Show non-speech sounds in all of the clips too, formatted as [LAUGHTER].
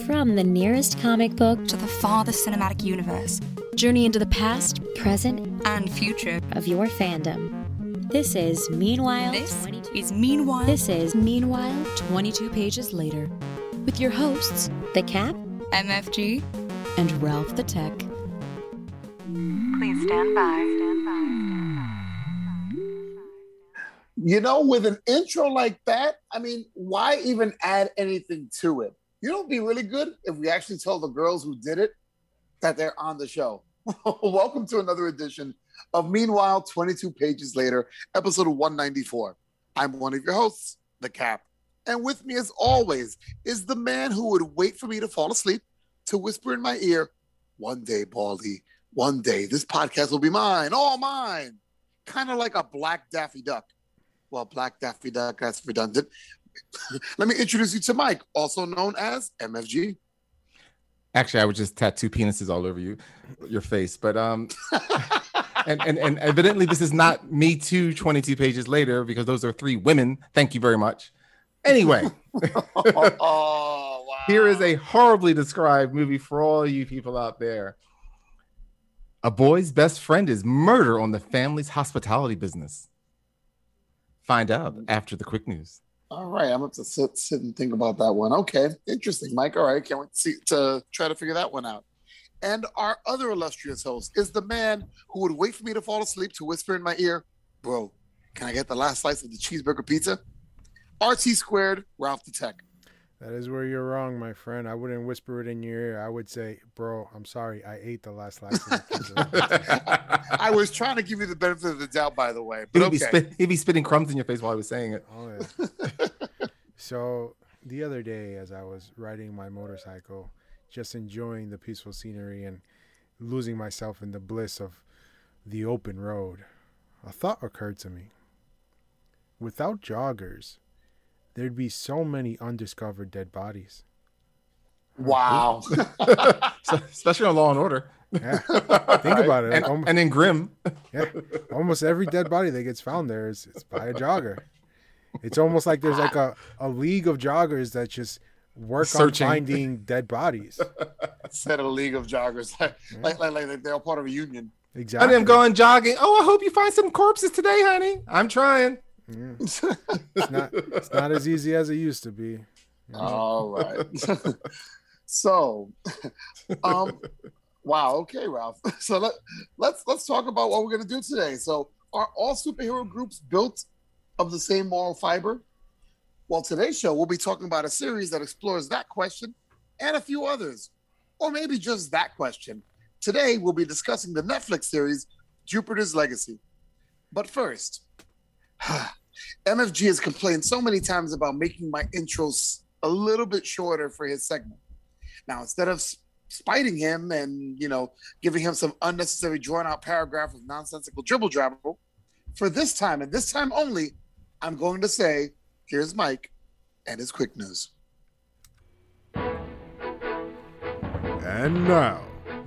From the nearest comic book to the farthest cinematic universe. Journey into the past, present, and future of your fandom. This is Meanwhile. This 22. is Meanwhile. This is Meanwhile 22 Pages Later. With your hosts, The Cap, MFG, and Ralph the Tech. Please stand by. Stand by. You know, with an intro like that, I mean, why even add anything to it? You know, be really good if we actually tell the girls who did it that they're on the show. [LAUGHS] Welcome to another edition of Meanwhile, 22 pages later, episode 194. I'm one of your hosts, The Cap. And with me, as always, is the man who would wait for me to fall asleep to whisper in my ear, One day, Baldy, one day, this podcast will be mine, all mine. Kind of like a black Daffy Duck well, Black Daffy Duck, that's redundant. Let me introduce you to Mike, also known as MFG. Actually, I would just tattoo penises all over you, your face. But um, [LAUGHS] and, and and evidently this is not me too. Twenty two pages later, because those are three women. Thank you very much. Anyway, oh, [LAUGHS] wow. [LAUGHS] here is a horribly described movie for all you people out there. A boy's best friend is murder on the family's hospitality business. Find out after the quick news. All right, I'm going to sit, sit and think about that one. Okay, interesting, Mike. All right, can't wait to, see, to try to figure that one out. And our other illustrious host is the man who would wait for me to fall asleep to whisper in my ear, "Bro, can I get the last slice of the cheeseburger pizza?" RT squared, Ralph the Tech. That is where you're wrong, my friend. I wouldn't whisper it in your ear. I would say, "Bro, I'm sorry. I ate the last slice." [LAUGHS] I was trying to give you the benefit of the doubt, by the way. But he'd, okay. be spit, he'd be spitting crumbs in your face while I was saying it. Oh yeah. [LAUGHS] so the other day, as I was riding my motorcycle, just enjoying the peaceful scenery and losing myself in the bliss of the open road, a thought occurred to me. Without joggers, there'd be so many undiscovered dead bodies. Wow. [LAUGHS] [LAUGHS] Especially on Law and Order. Yeah. [LAUGHS] Think about it. And, almost, and in Grimm. yeah. Almost every dead body that gets found there is, is by a jogger. It's almost like there's like a, a league of joggers that just work Searching. on finding dead bodies. Instead of a league of joggers. Like, yeah. like, like, like they're all part of a union. Exactly. I'm going jogging. Oh, I hope you find some corpses today, honey. I'm trying. Yeah. it's not it's not as easy as it used to be. All right. [LAUGHS] so um wow, okay, Ralph. [LAUGHS] So let, let's let's talk about what we're gonna do today. So are all superhero groups built of the same moral fiber? Well, today's show we'll be talking about a series that explores that question and a few others, or maybe just that question. Today we'll be discussing the Netflix series Jupiter's Legacy. But first, [SIGHS] MFG has complained so many times about making my intros a little bit shorter for his segment. Now, instead of spiting him and you know giving him some unnecessary drawn out paragraph of nonsensical dribble drabble, for this time and this time only, I'm going to say, here's Mike and his quick news. And now,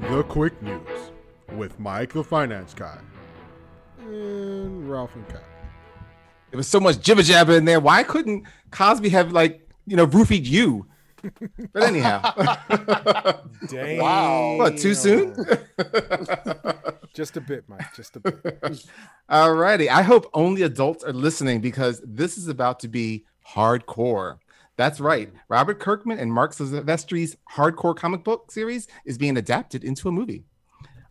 the quick news with Mike the Finance Guy and Ralph and Cap. There was so much jibber jabber in there. Why couldn't Cosby have like you know roofied you? But anyhow, [LAUGHS] Dang. wow, what too soon? [LAUGHS] just a bit, Mike. Just a bit. Alrighty. I hope only adults are listening because this is about to be hardcore. That's right. Robert Kirkman and Marc Silvestri's hardcore comic book series is being adapted into a movie.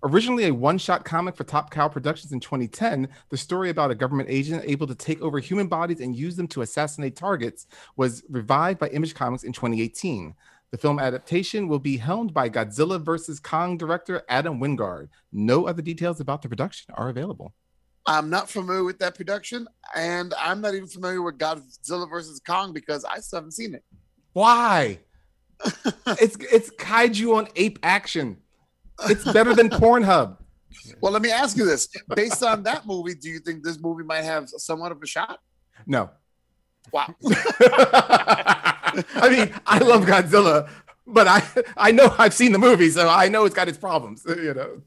Originally a one shot comic for Top Cow Productions in 2010, the story about a government agent able to take over human bodies and use them to assassinate targets was revived by Image Comics in 2018. The film adaptation will be helmed by Godzilla vs. Kong director Adam Wingard. No other details about the production are available. I'm not familiar with that production, and I'm not even familiar with Godzilla vs. Kong because I still haven't seen it. Why? [LAUGHS] it's it's kaiju on ape action. It's better than Pornhub. Well, let me ask you this: based on that movie, do you think this movie might have somewhat of a shot? No. Wow. [LAUGHS] I mean, I love Godzilla, but I I know I've seen the movie, so I know it's got its problems. You know.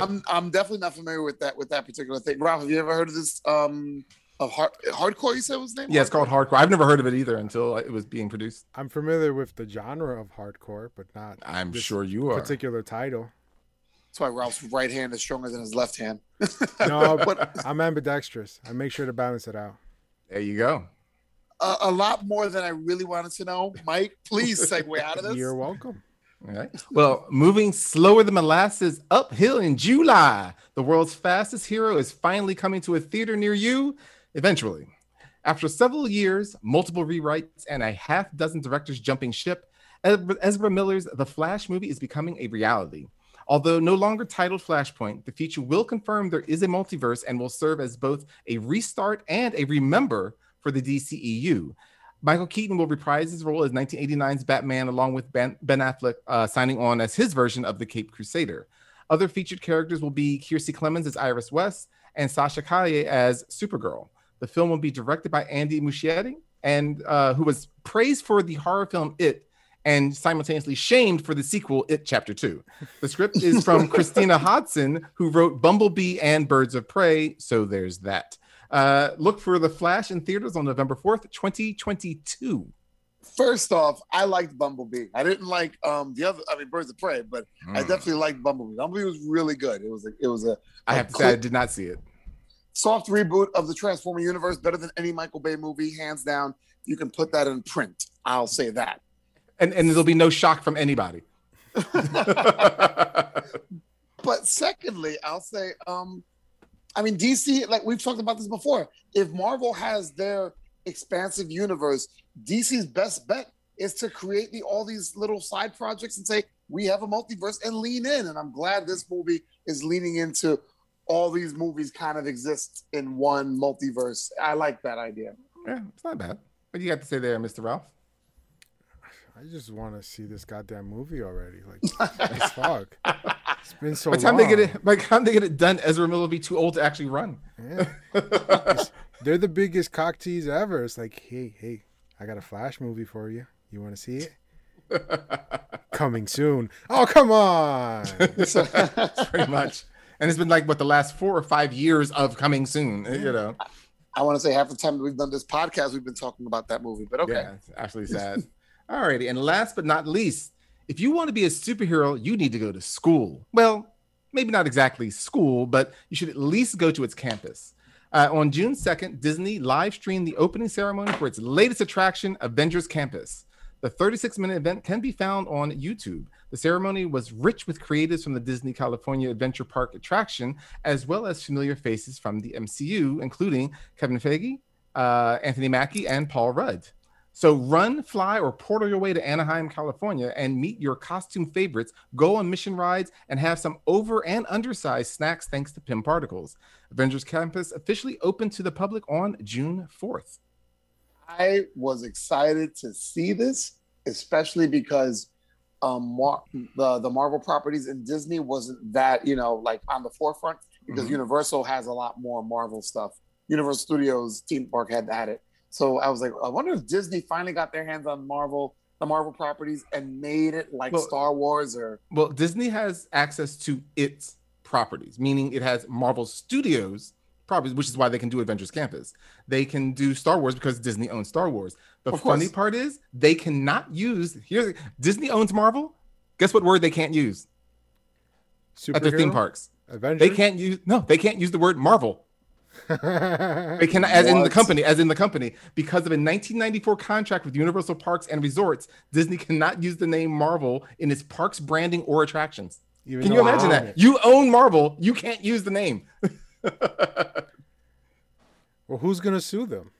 I'm I'm definitely not familiar with that with that particular thing. Ralph, have you ever heard of this um Of hard, hardcore, you said was the name? Yeah, it's called Hardcore. I've never heard of it either until it was being produced. I'm familiar with the genre of hardcore, but not I'm this sure you are. particular title. That's why Ralph's right hand is stronger than his left hand. No, [LAUGHS] But- I'm ambidextrous. I make sure to balance it out. There you go. a, a lot more than I really wanted to know. Mike, please segue [LAUGHS] out of this. You're welcome. All right. Well, moving slower than molasses uphill in July, the world's fastest hero is finally coming to a theater near you eventually. After several years, multiple rewrites, and a half dozen directors jumping ship, Ezra Miller's The Flash movie is becoming a reality. Although no longer titled Flashpoint, the feature will confirm there is a multiverse and will serve as both a restart and a remember for the DCEU. Michael Keaton will reprise his role as 1989's Batman, along with Ben, Affleck uh, signing on as his version of the Cape Crusader. Other featured characters will be Kiersey Clemons as Iris West and Sasha Calle as Supergirl. The film will be directed by Andy Muschietti, and uh, who was praised for the horror film It and simultaneously shamed for the sequel It Chapter 2. The script [LAUGHS] is from Christina Hodson, who wrote Bumblebee and Birds of Prey, so there's that. Uh, look for The Flash in theaters on November 4th, 2022. First off, I liked Bumblebee. I didn't like um the other. I mean, Birds of Prey, but I Mm. definitely liked Bumblebee. Bumblebee was really good. It was a, it was a I have to say, I did not see it. Soft reboot of the Transformer universe, better than any Michael Bay movie, hands down. You can put that in print. I'll say that. And, and there'll be no shock from anybody. [LAUGHS] But secondly, I'll say, um, I mean, DC, like we've talked about this before. If Marvel has their expansive universe, DC's best bet is to create the all these little side projects and say we have a multiverse and lean in. And I'm glad this movie is leaning into all these movies kind of exist in one multiverse. I like that idea. yeah, it's not bad. What do you have to say there, Mr. Ralph? I just want to see this goddamn movie already. Like, it's [LAUGHS] fuck. It's been so By the time long. they get it, by the time they get it done, Ezra Miller will be too old to actually run. Yeah. They're the biggest cock tease ever. It's like, hey, hey, I got a Flash movie for you. You want to see it? [LAUGHS] Coming soon. Oh, come on. [LAUGHS] Pretty much. And it's been like what the last four or five years of coming soon. You know, I want to say half the time we've done this podcast, we've been talking about that movie. But okay. yeah, it's actually sad. [LAUGHS] Alrighty, and last but not least, if you want to be a superhero, you need to go to school. Well, maybe not exactly school, but you should at least go to its campus. Uh, on June 2nd, Disney live streamed the opening ceremony for its latest attraction, Avengers Campus. The 36 minute event can be found on YouTube. The ceremony was rich with creatives from the Disney California Adventure Park attraction, as well as familiar faces from the MCU, including Kevin Feige, uh, Anthony Mackie, and Paul Rudd. So run, fly, or portal your way to Anaheim, California, and meet your costume favorites. Go on mission rides and have some over and undersized snacks thanks to Pym Particles. Avengers Campus officially opened to the public on June 4th. I was excited to see this, especially because um Mar- the the Marvel properties in Disney wasn't that you know like on the forefront because Mhm. Universal has a lot more Marvel stuff. Universal Studios theme park had at it, so I was like, I wonder if Disney finally got their hands on Marvel, the Marvel properties, and made it like Well- Star Wars or Well, Disney has access to its properties, meaning it has Marvel Studios properties, which is why they can do Avengers Campus. They can do Star Wars because Disney owns Star Wars. The Of course. funny part is they cannot use here. Disney owns Marvel. Guess what word they can't use at their theme parks? Avengers? They can't use no. They can't use the word Marvel. [LAUGHS] They can, as in the company, as in the company, because of a 1994 contract with Universal Parks and Resorts, Disney cannot use the name Marvel in its parks branding or attractions. Even Can you imagine that? it. You own Marvel, you can't use the name. [LAUGHS] [LAUGHS] Well, who's gonna sue them?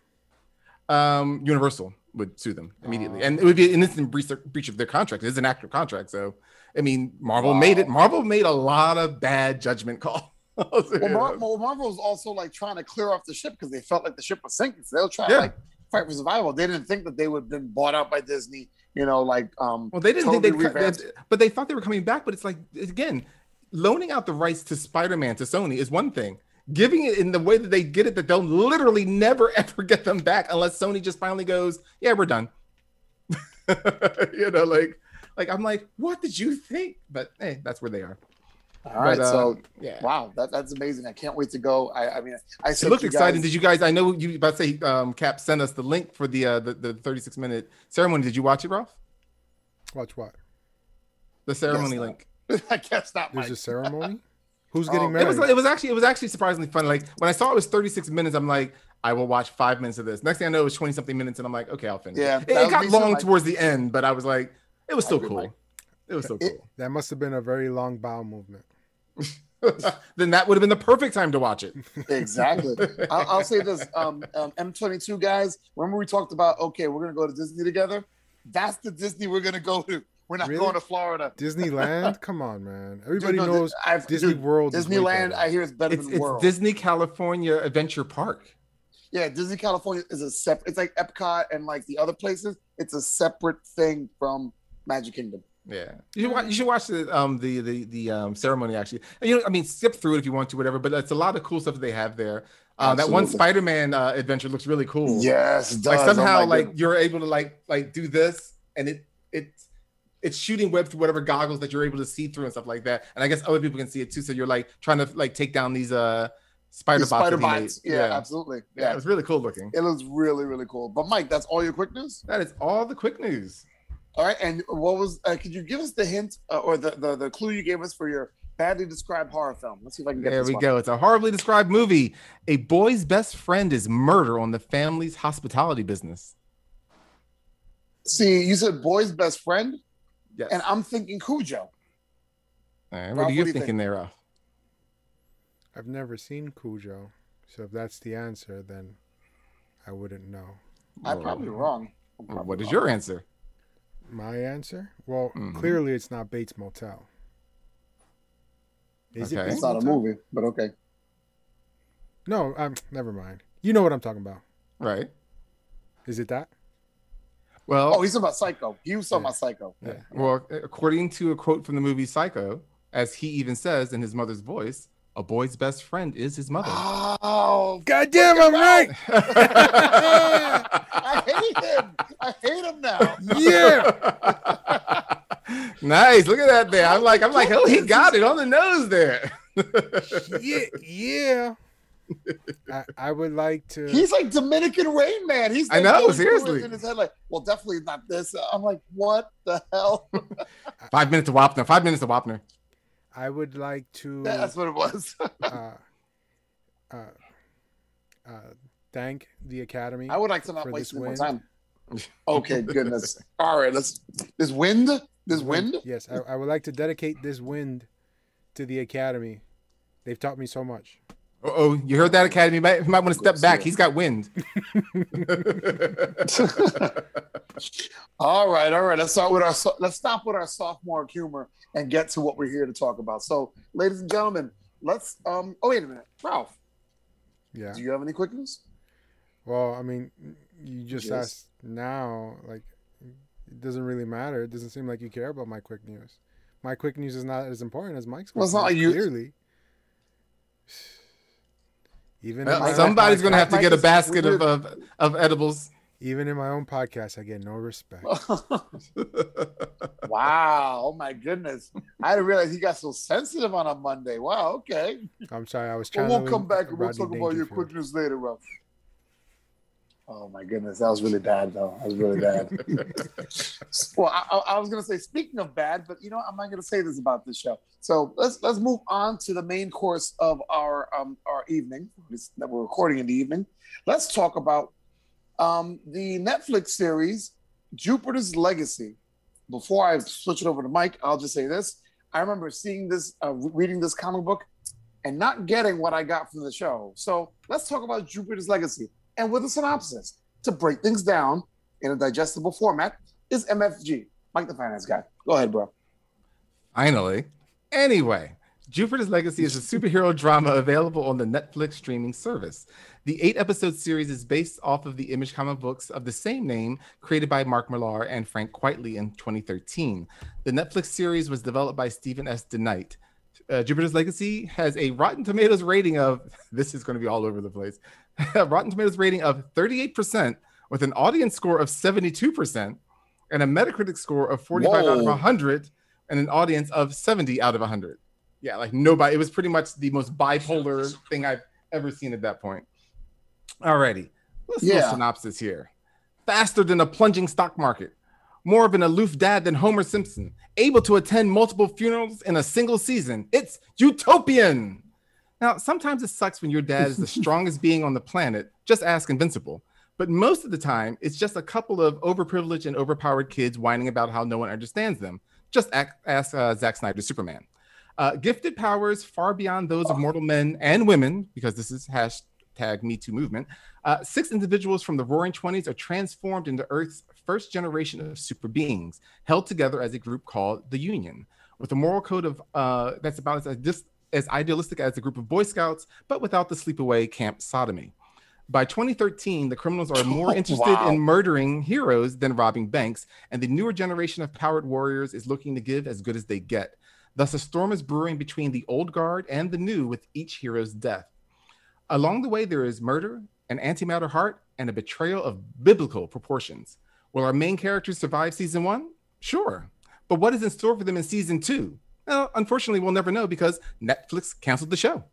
um, Universal would sue them immediately, and it would be an instant breach, breach of their contract. It's an active contract, so I mean, Marvel made it. Marvel made a lot of bad judgment calls. [LAUGHS] well, Mar- well, Marvel was also like trying to clear off the ship because they felt like the ship was sinking. So they were trying Yeah. to like fight for survival. They didn't think that they would have been bought out by Disney. You know, like um. Well, they didn't totally think they'd, they'd- but they thought they were coming back. But it's like again, loaning out the rights to Spider-Man to Sony is one thing. Giving it in the way that they get it, that they'll literally never [LAUGHS] ever get them back unless Sony just finally goes, "Yeah, we're done." [LAUGHS] you know, like, like I'm like, what did you think? But hey, that's where they are. All right, But, uh, so yeah. wow, that, that's amazing. I can't wait to go. I, I mean, I It said looked to exciting. guys- Did you guys? I know you about to say um, Cap sent us the link for the uh, the, the 36 minute ceremony. Did you watch it, Ralph? Watch what? The ceremony link. [LAUGHS] I guess not. There's Mike. a ceremony. Who's Oh, getting it married? It was it was actually it was actually surprisingly fun. Like when I saw it was 36 minutes, I'm like, I will watch five minutes of this. Next thing I know, it was 20 something minutes, and I'm like, okay, I'll finish. Yeah, it, it got long towards the end, but I was like, it was still cool. Mike. It was so It- cool. that must have been a very long bowel movement. [LAUGHS] [LAUGHS] then that would have been the perfect time to watch it. Exactly. [LAUGHS] I'll, I'll say this: um, um, M22 guys. Remember we talked about? Okay, we're gonna go to Disney together. That's the Disney we're gonna go to. We're not Really? going to Florida. Disneyland? [LAUGHS] Come on, man. Everybody Dude, no, knows I've- Disney dude, World. Disneyland. better. I hear it's better It's, than it's World. Disney California Adventure Park. yeah, Disney California is a separate. It's like Epcot and like the other places. It's a separate thing from Magic Kingdom. Yeah, you should watch. You should watch the um the the the um ceremony actually. And, you know, I mean, skip through it if you want to, whatever. But it's a lot of cool stuff that they have there. Uh, that one Spider-Man uh, adventure looks really cool. Yes, it like does. Oh somehow my like goodness. you're able to like like do this, and it it it's shooting web through whatever goggles that you're able to see through and stuff like that. And I guess other people can see it too. So you're like trying to like take down these uh spider The bots. spider bots. Yeah, absolutely. yeah, Yeah, it was really cool looking. it looks really really cool. But Mike, that's all your quick news. That is all the quick news. All right, and what was? Uh, could you give us the hint uh, or the, the the clue you gave us for your badly described horror film? Let's see if I can get this. There we one. go. It's a horribly described movie. A boy's best friend is murder on the family's hospitality business. See, you said boy's best friend, Yes. and I'm thinking Cujo. All right, Ralph, what are you do you thinking think? there, Ralph? I've never seen Cujo, so if that's the answer, then I wouldn't know. I'm probably wrong. I'm probably What is wrong. your answer? My answer? Well, Mhm. clearly it's not Bates Motel. Is Okay. it? Bates It's not a movie, but okay. No, I'm never mind. You know what I'm talking about. Right. Is it that? Well, Oh, he's talking about Psycho. He was talking about Psycho. Yeah. Well, according to a quote from the movie Psycho, as he even says in his mother's voice, a boy's best friend is his mother. Oh, God damn, I'm right. [LAUGHS] I hate him. I hate him now. Yeah. [LAUGHS] nice. Look at that there. I'm like, I'm like, oh, he got it on the nose there. [LAUGHS] yeah. Yeah. I, I would like to. He's like Dominican Rain Man. He's I know, going through it seriously. in his head, like, well, definitely not this. I'm like, what the hell? [LAUGHS] Five minutes to Wapner. Five minutes to Wapner. I would like to. That's what it was. uh, uh, uh, thank the Academy. I would like to not waste more time. Okay, [LAUGHS] goodness. All right, let's. This wind. This wind. Yes, I, I would like to dedicate this wind to the Academy. They've taught me so much. Oh, you heard that, Academy? You might, you might want to step back. He's got wind. [LAUGHS] [LAUGHS] all right, all right. Let's start with our. Let's stop with our sophomore humor and get to what we're here to talk about. So, ladies and gentlemen, let's. Um. Oh, wait a minute, Ralph. Yeah. Do you have any quick news? Well, I mean, you just Yes. asked now. Like, it doesn't really matter. It doesn't seem like you care about my quick news. My quick news is not as important as Mike's. Well, it's not news, like you- Clearly. Even Well, in my somebody's going to have to get a basket of, weird. of, of edibles. even in my own podcast, I get no respect. [LAUGHS] wow! Oh my goodness! I didn't realize he got so sensitive on a Monday. Wow. Okay. I'm sorry, I was Well, trying. we'll come back and we'll talk about your Dangerfield. quick news later, Ralph. Oh my goodness, that was really bad, though. That was really bad. [LAUGHS] well, I, I- was gonna say, speaking of bad, but you know, I'm not gonna say this about this show. So let's let's move on to the main course of our um our evening that we're recording in the evening. Let's talk about um the Netflix series Jupiter's Legacy. Before I switch it over to Mike, I'll just say this: I remember seeing this, uh, reading this comic book, and not getting what I got from the show. So let's talk about Jupiter's Legacy. And with a synopsis to break things down in a digestible format is MFG, Mike the Finance Guy. Go ahead, bro. Finally. Anyway, Jupiter's Legacy is a superhero drama available on the Netflix streaming service. The eight episode series is based off of the image comic books of the same name created by Mark Millar and Frank Quitely in 2013. The Netflix series was developed by Stephen S. DeKnight. Uh, Jupiter's Legacy has a Rotten Tomatoes rating of, [LAUGHS] this is going to be all over the place, [LAUGHS] Rotten Tomatoes rating of 38% with an audience score of 72% and a Metacritic score of 45 out of 100 and an audience of 70 out of 100. Yeah, like nobody. It was pretty much the most bipolar thing I've ever seen at that point. Alrighty, let's do Yeah. a synopsis here. Faster than a plunging stock market, more of an aloof dad than Homer Simpson, able to attend multiple funerals in a single season. It's utopian. Now, sometimes it sucks when your dad is the [LAUGHS] strongest being on the planet. Just ask Invincible. But most of the time, it's just a couple of overprivileged and overpowered kids whining about how no one understands them. Just ask, ask uh, Zack Snyder's Superman. Uh, gifted powers far beyond those of mortal men and women, because this is hashtag Me Too movement. Uh, six individuals from the Roaring Twenties are transformed into Earth's first generation of super beings, held together as a group called the Union, with a moral code of uh, that's about as, dis- as idealistic as a group of Boy Scouts, but without the sleepaway camp sodomy. By 2013, the criminals are more [LAUGHS] interested Wow. in murdering heroes than robbing banks, and the newer generation of powered warriors is looking to give as good as they get. Thus, a storm is brewing between the old guard and the new with each hero's death. Along the way, there is murder, an antimatter heart, and a betrayal of biblical proportions. Will our main characters survive season one? Sure. But what is in store for them in season two? Well, unfortunately, we'll never know because Netflix canceled the show.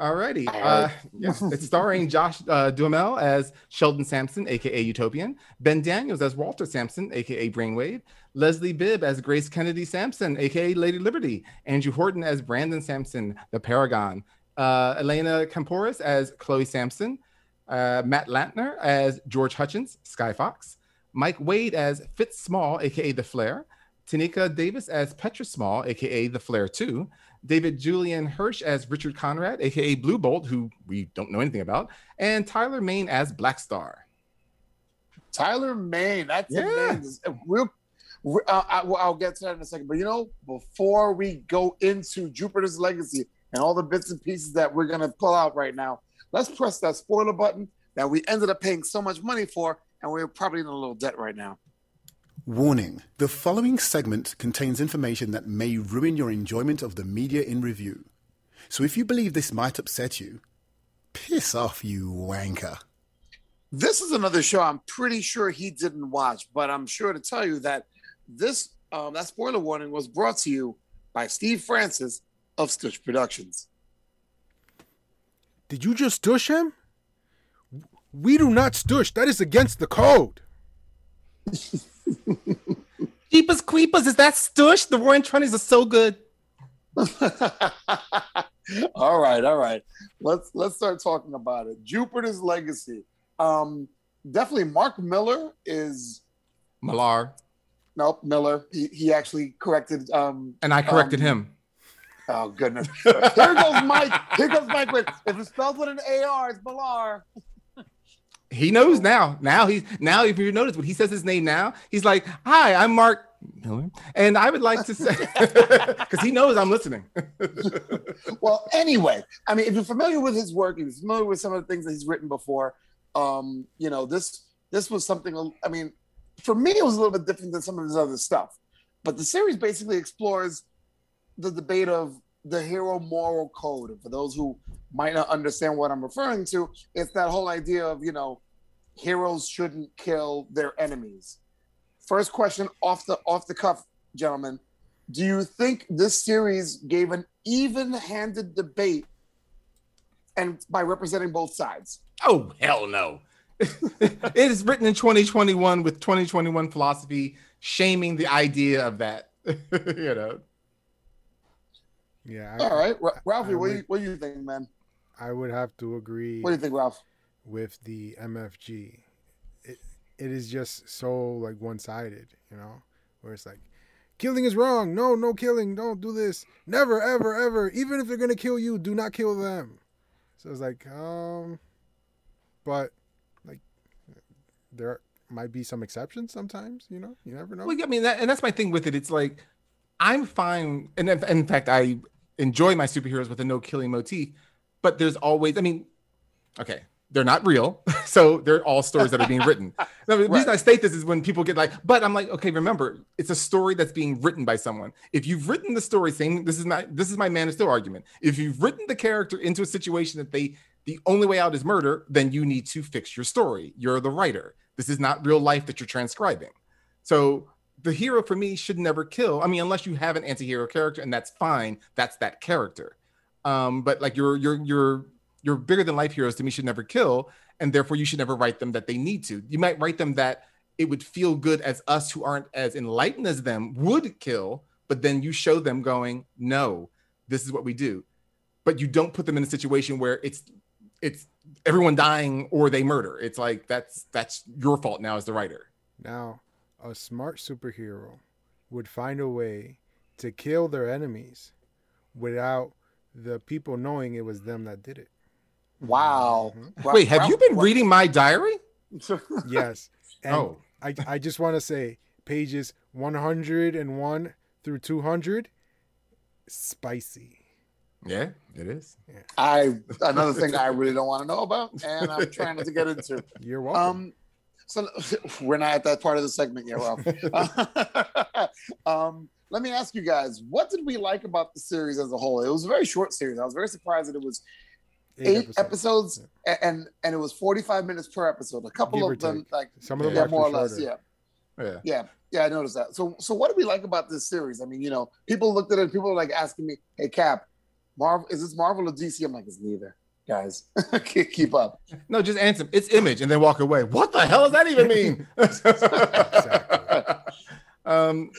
Alrighty. Uh, [LAUGHS] yeah, it's starring Josh uh, Duhamel as Sheldon Sampson, aka Utopian, Ben Daniels as Walter Sampson, aka Brainwave, Leslie Bibb as Grace Kennedy Sampson, aka Lady Liberty, Andrew Horton as Brandon Sampson, the Paragon, uh, Elena Kampouris as Chloe Sampson, uh, Matt Lanter as George Hutchins, Sky Fox, Mike Wade as Fitz Small, aka The Flare, Tenika Davis as Petra Small, aka The Flare 2, David Julian Hirsch as Richard Conrad, aka Blue Bolt, who we don't know anything about, and Tyler Mane as Black Star. Tyler Mane. That's Yeah. amazing. We'll, uh, I, I'll get to that in a second. But you know, before we go into Jupiter's Legacy and all the bits and pieces that we're gonna pull out right now, let's press that spoiler button that we ended up paying so much money for, and we're probably in a little debt right now. Warning the following segment contains information that may ruin your enjoyment of the media in review. So if you believe this might upset you, piss off, you wanker. This is another show I'm pretty sure he didn't watch, but I'm sure to tell you that this um, that spoiler warning was brought to you by Steve Francis of Stitch Productions. Did you just stush him? We do not stush. That is against the code. [LAUGHS] [LAUGHS] Jeepers Creepers, is that Stush? The Roaring Twenties are so good. [LAUGHS] all right, all right. Let's let's start talking about it. Jupiter's Legacy. Um, definitely Mark Miller is Millar. nope Miller. He, he actually corrected. Um, And I corrected Um, him. oh goodness. [LAUGHS] Here goes Mike. Here goes Mike. With, if it's spelled with an AR, it's Millar. He knows now. Now he's now, if you notice when he says his name now, he's like, Hi, I'm Mark Miller. And I would like to say [LAUGHS] because he knows I'm listening. [LAUGHS] well, anyway, I mean, if you're familiar with his work, if you're familiar with some of the things that he's written before, um, you know, this this was something. I mean, for me, it was a little bit different than some of his other stuff. But the series basically explores the debate of the hero moral code. And for those who might not understand what I'm referring to, it's that whole idea of you know, heroes shouldn't kill their enemies. First question off the off the cuff, gentlemen. Do you think this series gave an even-handed debate and by representing both sides? oh, hell no. [LAUGHS] it is written in 2021 with 2021 philosophy shaming the idea of that. [LAUGHS] you know. Yeah. I, All right, Ra- Ralphie, I what do, you, what do you think, man? I would have to agree What do you think, Ralph? With the MFG. It it is just so like one sided, you know, where it's like killing is wrong. No, no killing. Don't do this. Never, ever, ever. Even if they're gonna kill you, do not kill them. So it's like, um, but like there might be some exceptions sometimes. You know, you never know. Well, I mean, that, and that's my thing with it. It's like I'm fine, and in, in fact, I enjoy my superheroes with a no killing motif. But there's always, I mean, okay, they're not real, [LAUGHS] so they're all stories that are being written. [LAUGHS] Now, the reason I state this is when people get like, but I'm like, okay, remember, it's a story that's being written by someone. If you've written the story, saying this is my this is my Man of Steel argument. If you've written the character into a situation that they the only way out is murder, then you need to fix your story. You're the writer. This is not real life that you're transcribing. So the hero for me should never kill. I mean, unless you have an anti-hero character, and that's fine. That's that character. Um, but like your your your your bigger than life heroes to me should never kill, and therefore you should never write them that they need to. You might write them that it would feel good as us who aren't as enlightened as them would kill, but then you show them going, no, this is what we do. But you don't put them in a situation where it's it's everyone dying or they murder. It's like that's that's your fault now as the writer. Now, a smart superhero would find a way to kill their enemies without the people knowing it was them that did it. Wow. Ra- Wait, have Ra- you been Ra- reading my diary? [LAUGHS] Yes. And Oh. I, I just want to say pages 101 through 200, spicy. Yeah, it is. I another thing I really don't want to know about, and I'm trying not to get into. [LAUGHS] You're welcome. Um, so [LAUGHS] we're not at that part of the segment yet, Ralph. um, let me ask you guys, what did we like about the series as a whole? It was a very short series. I was very surprised that it was eight, episodes, a- and and it was 45 minutes per episode. A couple Give of them, take. like Some of them yeah, are more or less, yeah. Yeah. Yeah, yeah, I noticed that. So, so what do we like about this series? I mean, you know, people looked at it. People were like asking me, "Hey, Cap, Marvel is this Marvel or DC?" I'm like, "It's neither." Guys, [LAUGHS] keep keep up. No, just answer. It's image, and then walk away. What the hell does that even mean? [LAUGHS] um,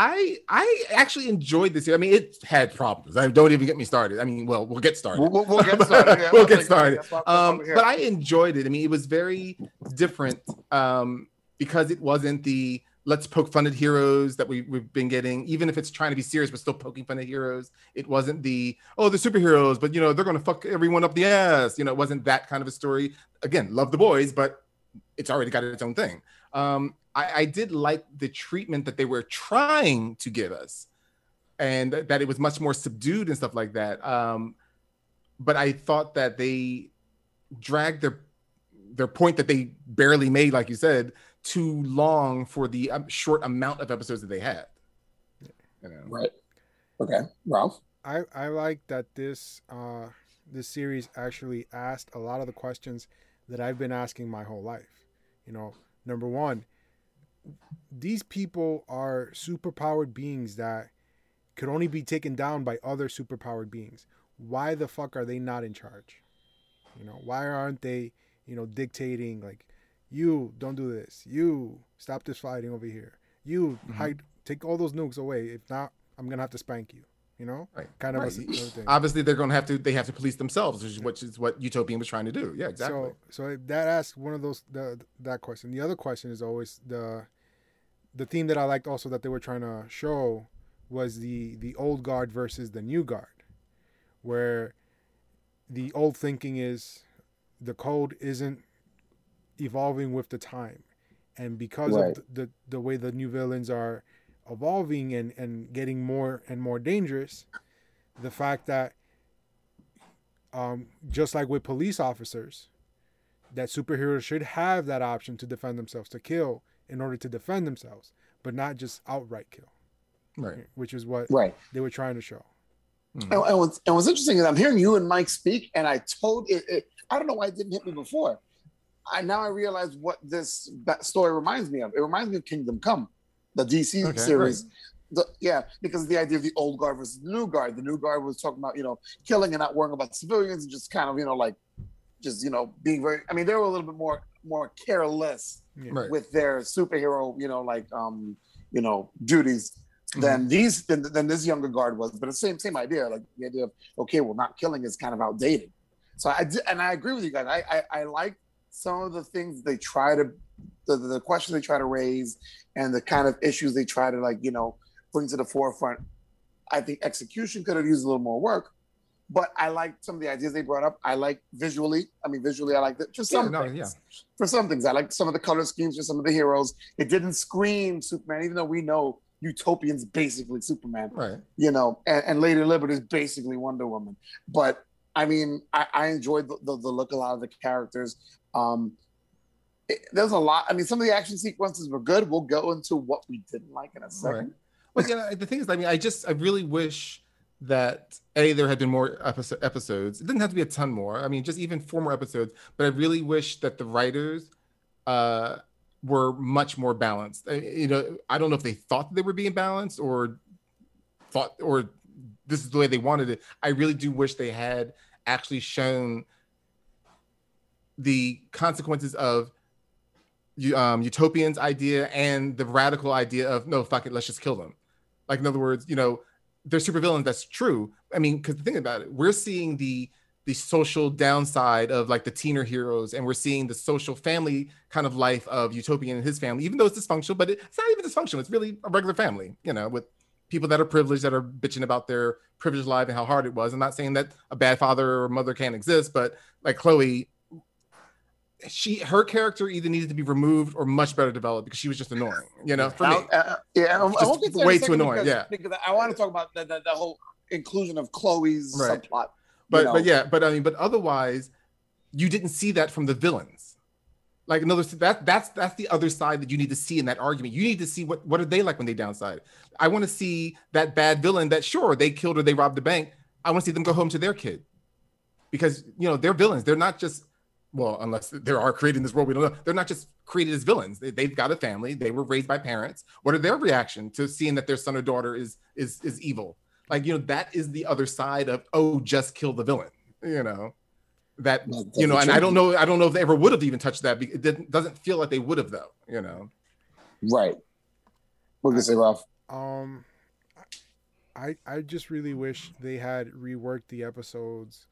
I I actually enjoyed this. I mean, it had problems. I don't even get me started. I mean, well, we'll get started. We'll, we'll, get started. [LAUGHS] Yeah, We'll get started. that's why- that's why um, but I enjoyed it. I mean, it was very different um, because it wasn't the let's poke fun at heroes that we, we've been getting, even if it's trying to be serious, but still poking fun at heroes. It wasn't the oh, the superheroes, but you know, they're gonna fuck everyone up the ass. You know, it wasn't that kind of a story. Again, love the boys, but it's already got its own thing. Um, I, I did like the treatment that they were trying to give us, and that it was much more subdued and stuff like that. Um, but I thought that they dragged their their point that they barely made, like you said, too long for the um, short amount of episodes that they had. You know? right. Okay, Ralph. I, I like that this uh, this series actually asked a lot of the questions that I've been asking my whole life. You know, number one, these people are superpowered beings that could only be taken down by other superpowered beings. Why the fuck are they not in charge? You know, why aren't they, you know, dictating like, you don't do this, you stop this fighting over here, you mm-hmm. hide, take all those nukes away. If not, I'm gonna have to spank you. You know, Right. kind of Right. a sort thing. Obviously, they're going to have to. They have to police themselves, which is, which is what Utopian was trying to do. Yeah, exactly. So, so that asks one of those the, that question. The other question is always the the theme that I liked also that they were trying to show was the the old guard versus the new guard, where the old thinking is the code isn't evolving with the time, and because Right. of the the way the new villains are evolving and and getting more and more dangerous, the fact that um, just like with police officers, that superheroes should have that option to defend themselves, to kill in order to defend themselves, but not just outright kill, right. which is what Right. they were trying to show. And, and, what's, and what's interesting is I'm hearing you and Mike speak, and I told it. it I don't know why it didn't hit me before. I now I realize what this story reminds me of. It reminds me of Kingdom Come, the DC Okay, series. The, yeah, because the idea of the old guard versus the new guard. The new guard was talking about you know killing and not worrying about civilians, and just kind of you know like just you know being very. I mean, they were a little bit more more careless Yeah. Right. with their superhero, you know, like um, you know, duties Mm-hmm. than these than, than this younger guard was. But the same same idea, like the idea of okay, well, not killing is kind of outdated. So I and I agree with you guys. I I, I like some of the things they try to, the the questions they try to raise, and the kind of issues they try to like you know bring to the forefront. I think execution could have used a little more work. But I like some of the ideas they brought up. I like visually. I mean, visually, I like that. Just Yeah, some no, things yeah. for some things. I like some of the color schemes for some of the heroes. It didn't scream Superman, even though we know Utopian's basically Superman, Right. you know, and, and Lady Liberty is basically Wonder Woman. But I mean, I, I enjoyed the, the, the look a lot of the characters. Um, it- there's a lot. I mean, some of the action sequences were good. We'll go into what we didn't like in a second. Well, yeah, the thing is, I mean, I just, I really wish that a there had been more episode, episodes. It didn't have to be a ton more. I mean, just even four more episodes. But I really wish that the writers uh, were much more balanced. Uh, You know, I don't know if they thought they were being balanced or thought or this is the way they wanted it. I really do wish they had actually shown the consequences of um, utopian's idea and the radical idea of no fuck it let's just kill them. Like in other words you know they're supervillains that's true. I mean because think about it we're seeing the the social downside of like the teener heroes and we're seeing the social family kind of life of utopian and his family even though it's dysfunctional but it- it's not even dysfunctional. It's really a regular family you know with people that are privileged that are bitching about their privileged life and how hard it was. I'm not saying that a bad father or mother can't exist but like chloe she her character either needed to be removed or much better developed because she was just annoying you know for me Uh, uh, yeah, I- I won't get to that way too annoying, because- yeah. because I want to talk about the, the, the whole inclusion of Chloe's Right. subplot. but know. but yeah but i mean but otherwise you didn't see that from the villains like another that that's that's the other side that you need to see in that argument you need to see what what are they like when they downside i want to see that bad villain that sure they killed or they robbed the bank i want to see them go home to their kid because you know they're villains they're not just well unless they are creating this world we don't know. They're not just created as villains. They, they've got a family. They were raised by parents. What are their reaction to seeing that their son or daughter is is is evil? Like you know that is the other side of oh just kill the villain you know? That Well, you know that's and i don't know i don't know if they ever would have even touched that be- it didn't, doesn't feel like they would have though you know? Right. What can you say, Ralph? Um, I I just really wish they had reworked the episodes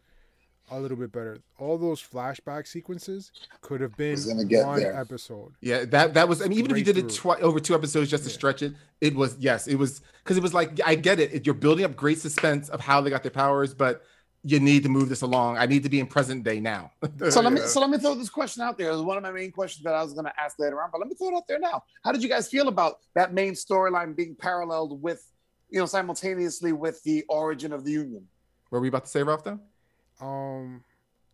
a little bit better. All those flashback sequences could have been get one there. episode. yeah that that was i mean even if you Straight did it twi- over two episodes just to Yeah. stretch it it was yes it was because it was like i get it you're building up great suspense of how they got their powers but you need to move this along i need to be in present day now [LAUGHS] So let me You so let me throw this question out there. It was one of my main questions that I was going to ask later on, but let me throw it out there now. How did you guys feel about that main storyline being paralleled with, you know, simultaneously with the origin of the Union? what were we about to say ralph though Um,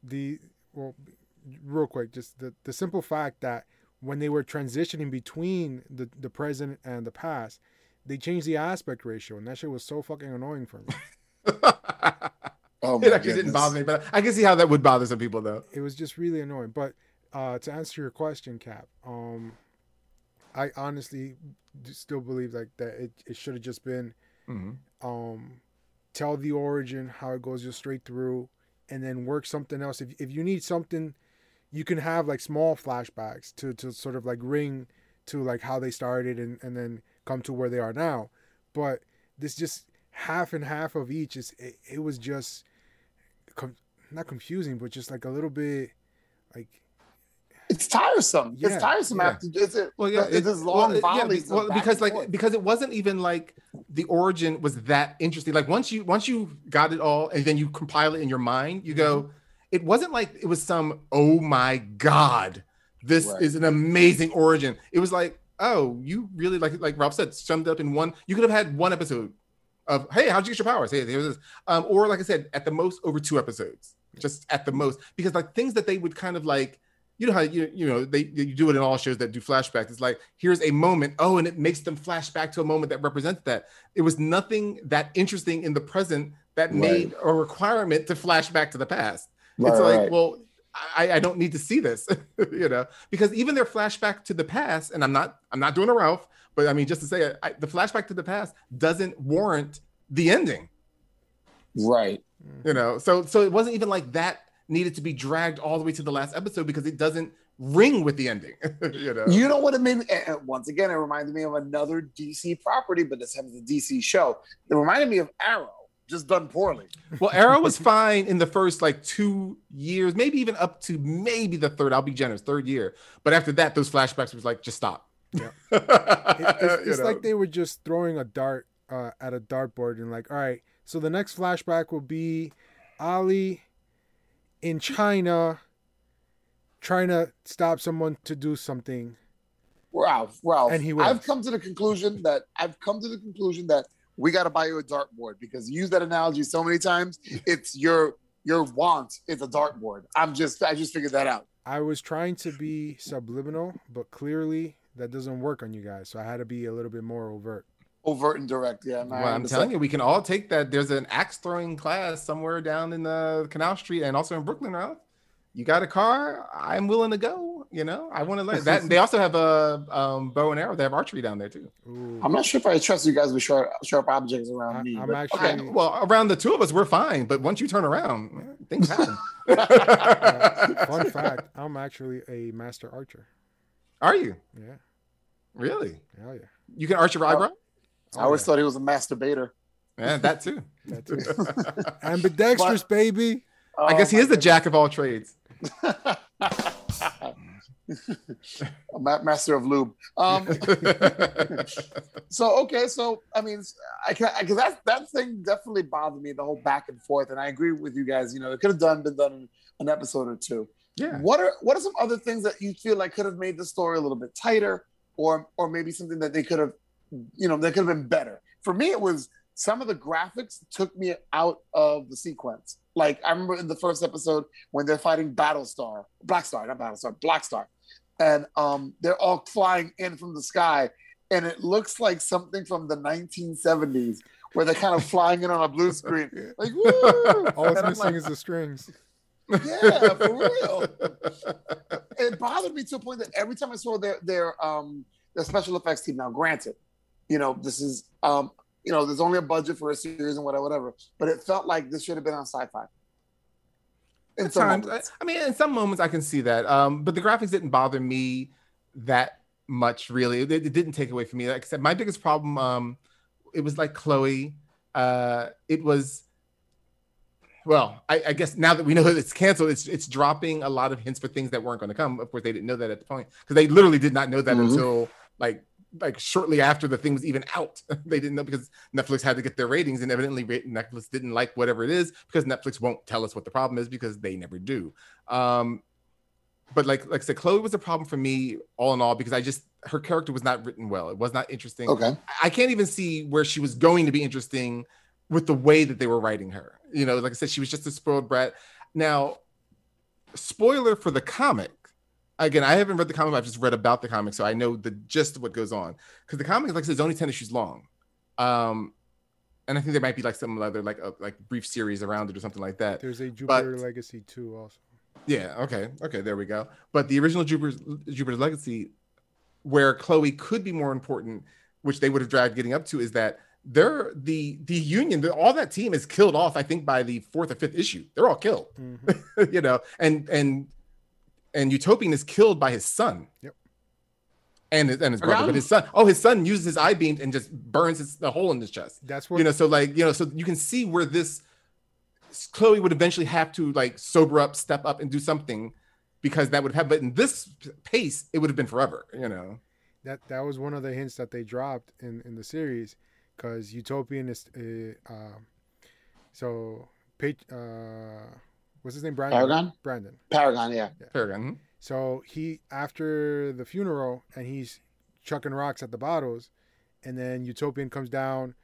the well, real quick, just the the simple fact that when they were transitioning between the the present and the past, they changed the aspect ratio, and that shit was so fucking annoying for me. [LAUGHS] Oh it actually didn't bother me but i can see how that would bother some people though it was just really annoying. But uh, to answer your question, Cap, um, I honestly still believe like that it, it should have just been mm-hmm. um, tell the origin how it goes just straight through, and then work something else. If if you need something, you can have like small flashbacks to to sort of like ring to like how they started and and then come to where they are now. But this just half and half of each is it, it was just com- not confusing, but just like a little bit like It's tiresome. Yeah, it's tiresome yeah. after it's it, Well, yeah, it's it- this well, long it- yeah, volleys. be- of well, because like forth. because it wasn't even like the origin was that interesting. Like once you once you got it all and then you compile it in your mind, you go. Mm-hmm. It wasn't like it was some oh my god, this Right. is an amazing origin. It was like oh you really like like Ralph said summed up in one. You could have had one episode of hey how'd you get your powers? Hey here's this. Um, or like I said at the most over two episodes, just at the most because like things that they would kind of like you know how you you know they you do it in all shows that do flashbacks. It's like here's a moment, oh, and it makes them flash back to a moment that represents that. It was nothing that interesting in the present that Right. made a requirement to flash back to the past. Right, it's like, right. well, I, I don't need to see this, [LAUGHS] you know, because even their flashback to the past, and I'm not I'm not doing a Ralph, but I mean just to say I, the flashback to the past doesn't warrant the ending right. you know so so it wasn't even like that needed to be dragged all the way to the last episode because it doesn't ring with the ending [LAUGHS] you know You know what it made me? and- and Once again, it reminded me of another DC property, but this happens it's a DC show. It reminded me of Arrow, just done poorly. well arrow was fine in the first like two years maybe even up to maybe the third i'll be generous third year but after that those flashbacks was like just stop Yeah. yeah [LAUGHS] it, it's, it's like they were just throwing a dart uh, at a dartboard and like, all right, so the next flashback will be Ollie in China trying to stop someone to do something. Ralph, Ralph, And he I've come to the conclusion that I've come to the conclusion that we got to buy you a dartboard because you use that analogy so many times. [LAUGHS] It's your your want. It's a dartboard. I'm just I just figured that out. I was trying to be subliminal, but clearly that doesn't work on you guys. So I had to be a little bit more overt. Overt and direct. Yeah, well, i'm telling you we can all take that there's an axe throwing class somewhere down in the canal street and also in brooklyn Ralph. you got a car i'm willing to go You know, I want to learn that. They also have a um, bow and arrow. They have archery down there too. Ooh. I'm not sure if I trust you guys with sharp, sharp objects around I- me. I'm but- actually- okay. Well, around the two of us, we're fine. But once you turn around, things [LAUGHS] happen. Uh, fun fact: I'm actually a master archer. Are you Yeah, really? hell yeah. You can arch your eyebrow. I always yeah. thought he was a masturbator. Yeah, that too. [LAUGHS] That too. [LAUGHS] Ambidextrous, baby. I guess he Oh, is the jack of all trades. [LAUGHS] a master of lube. Um, so okay, so I mean, I can because that that thing definitely bothered me the whole back and forth, and I agree with you guys. You know, it could have done been done in an episode or two. yeah. What are what are some other things that you feel like could have made the story a little bit tighter, or or maybe something that they could have, you know, that could have been better? For me, it was some of the graphics took me out of the sequence. Like I remember in the first episode when they're fighting Battlestar, Black Star, not Battlestar, Black Star, and um, they're all flying in from the sky, and it looks like something from the 1970s where they're kind of flying in on a blue screen, [LAUGHS] like woo! All it's missing like, is the strings. yeah, for [LAUGHS] real. it bothered me to a point that every time I saw their their um their special effects team. Now, granted, you know this is um you know there's only a budget for a series and whatever, whatever. But it felt like this should have been on sci-fi. In At some times, I, moments. I mean, in some moments I can see that. Um, but the graphics didn't bother me that much, really. It, it didn't take away from me. Like I said, my biggest problem, um, it was like Chloe. Uh, it was, well, I, I guess now that we know that it's canceled, it's it's dropping a lot of hints for things that weren't going to come. Of course, they didn't know that at the point because they literally did not know that Mhm. until like like shortly after the thing was even out. [LAUGHS] they didn't know because Netflix had to get their ratings, and evidently Netflix didn't like whatever it is because Netflix won't tell us what the problem is because they never do. Um, but like like I said, Chloe was a problem for me all in all because I just her character was not written well. It was not interesting. Okay. I can't even see where she was going to be interesting with the way that they were writing her. You know, like I said, she was just a spoiled brat. Now, spoiler for the comic. Again, I haven't read the comic, I've just read about the comic, so I know the gist of what goes on. Because the comic, like I said, is only 10 issues long. Um, and I think there might be like some other like a like brief series around it or something like that. There's a Jupiter But- Legacy too, also. Yeah. Okay. Okay. There we go. But the original Jupiter's Jupiter's Legacy, where Chloe could be more important, which they would have dragged getting up to, is that they're the the Union. The, all that team is killed off. I think by the fourth or fifth issue, they're all killed. Mhm. [LAUGHS] you know, and and and Utopian is killed by his son. Yep. And his, and his brother, Around- but his son. Oh, his son uses his eye beam and just burns his, the hole in his chest That's what you know so like you know so you can see where this chloe would eventually have to like sober up step up and do something because that would have but in this pace it would have been forever you know that that was one of the hints that they dropped in in the series because utopian is uh, um so Pat- uh what's his name? Brandon Paragon? brandon. Paragon, yeah. paragon. Mhm. so he after the funeral and he's chucking rocks at the bottles and then utopian comes down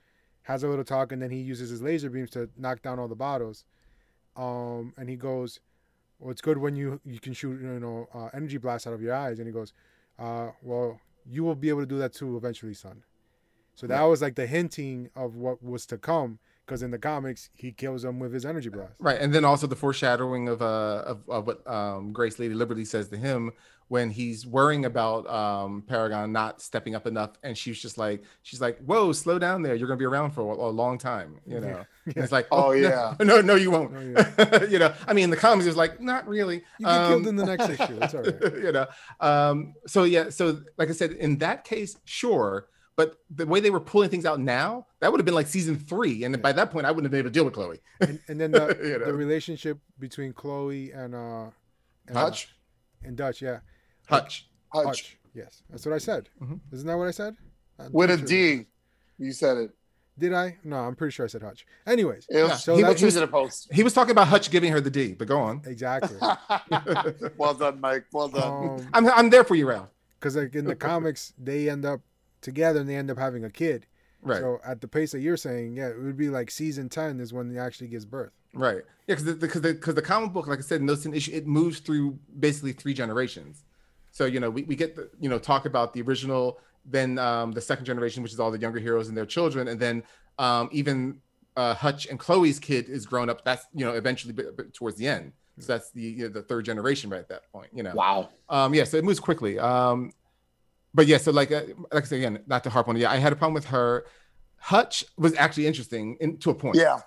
has a little talk and then he uses his laser beams to knock down all the bottles. Um and he goes well it's good when you you can shoot you know uh, energy blasts out of your eyes. And he goes uh well you will be able to do that too eventually son. So that was like the hinting of what was to come because in the comics he kills him with his energy blast. Right and then also the foreshadowing of uh of, of what um grace lady liberty says to him when he's worrying about um paragon not stepping up enough and she's just like she's like whoa slow down there. You're gonna be around for a, a long time you know? [LAUGHS] And it's like Oh, no, yeah. [LAUGHS] no no you won't. Oh, [LAUGHS] yeah. you know i mean in the comics it was like not really. You get killed Um, in the next issue. It's all right. You know um so yeah so like i said in that case sure but the way they were pulling things out now that would have been like season three and by that point i wouldn't have been able to deal with chloe and, and then the, [LAUGHS] You know. the relationship between Chloe and uh and, uh, Hutch? and Dutch, yeah. hutch Hutch. Hutch. Yes. That's what I said. Mhm. Isn't that what I said? I'm With a sure. D. You said it. Did I? No, I'm pretty sure I said Hutch. Anyways, It was, So he that- was choosing a post. he was talking about hutch giving her the d but go on exactly. [LAUGHS] well done, Mike. Well done. Um i'm, I'm there for you ralph because like in the [LAUGHS] comics they end up together and they end up having a kid. right So at the pace that you're saying, yeah, it would be like season ten is when he actually gives birth. Right. Yeah, because because the, because the, comic book, like I said, in those 10 issue, it moves through basically three generations. So you know, we, we get the you know talk about the original, then um, the second generation, which is all the younger heroes and their children, and then um, even uh, Hutch and Chloe's kid is grown up. That's you know eventually b- b- towards the end. So that's the you know, the third generation right at that point. You know. Wow. Um, yeah, so it moves quickly. Um, but yeah, so like uh, like I said again, not to harp on it. Yeah, I had a problem with her. Hutch was actually interesting in, to a point. Yeah.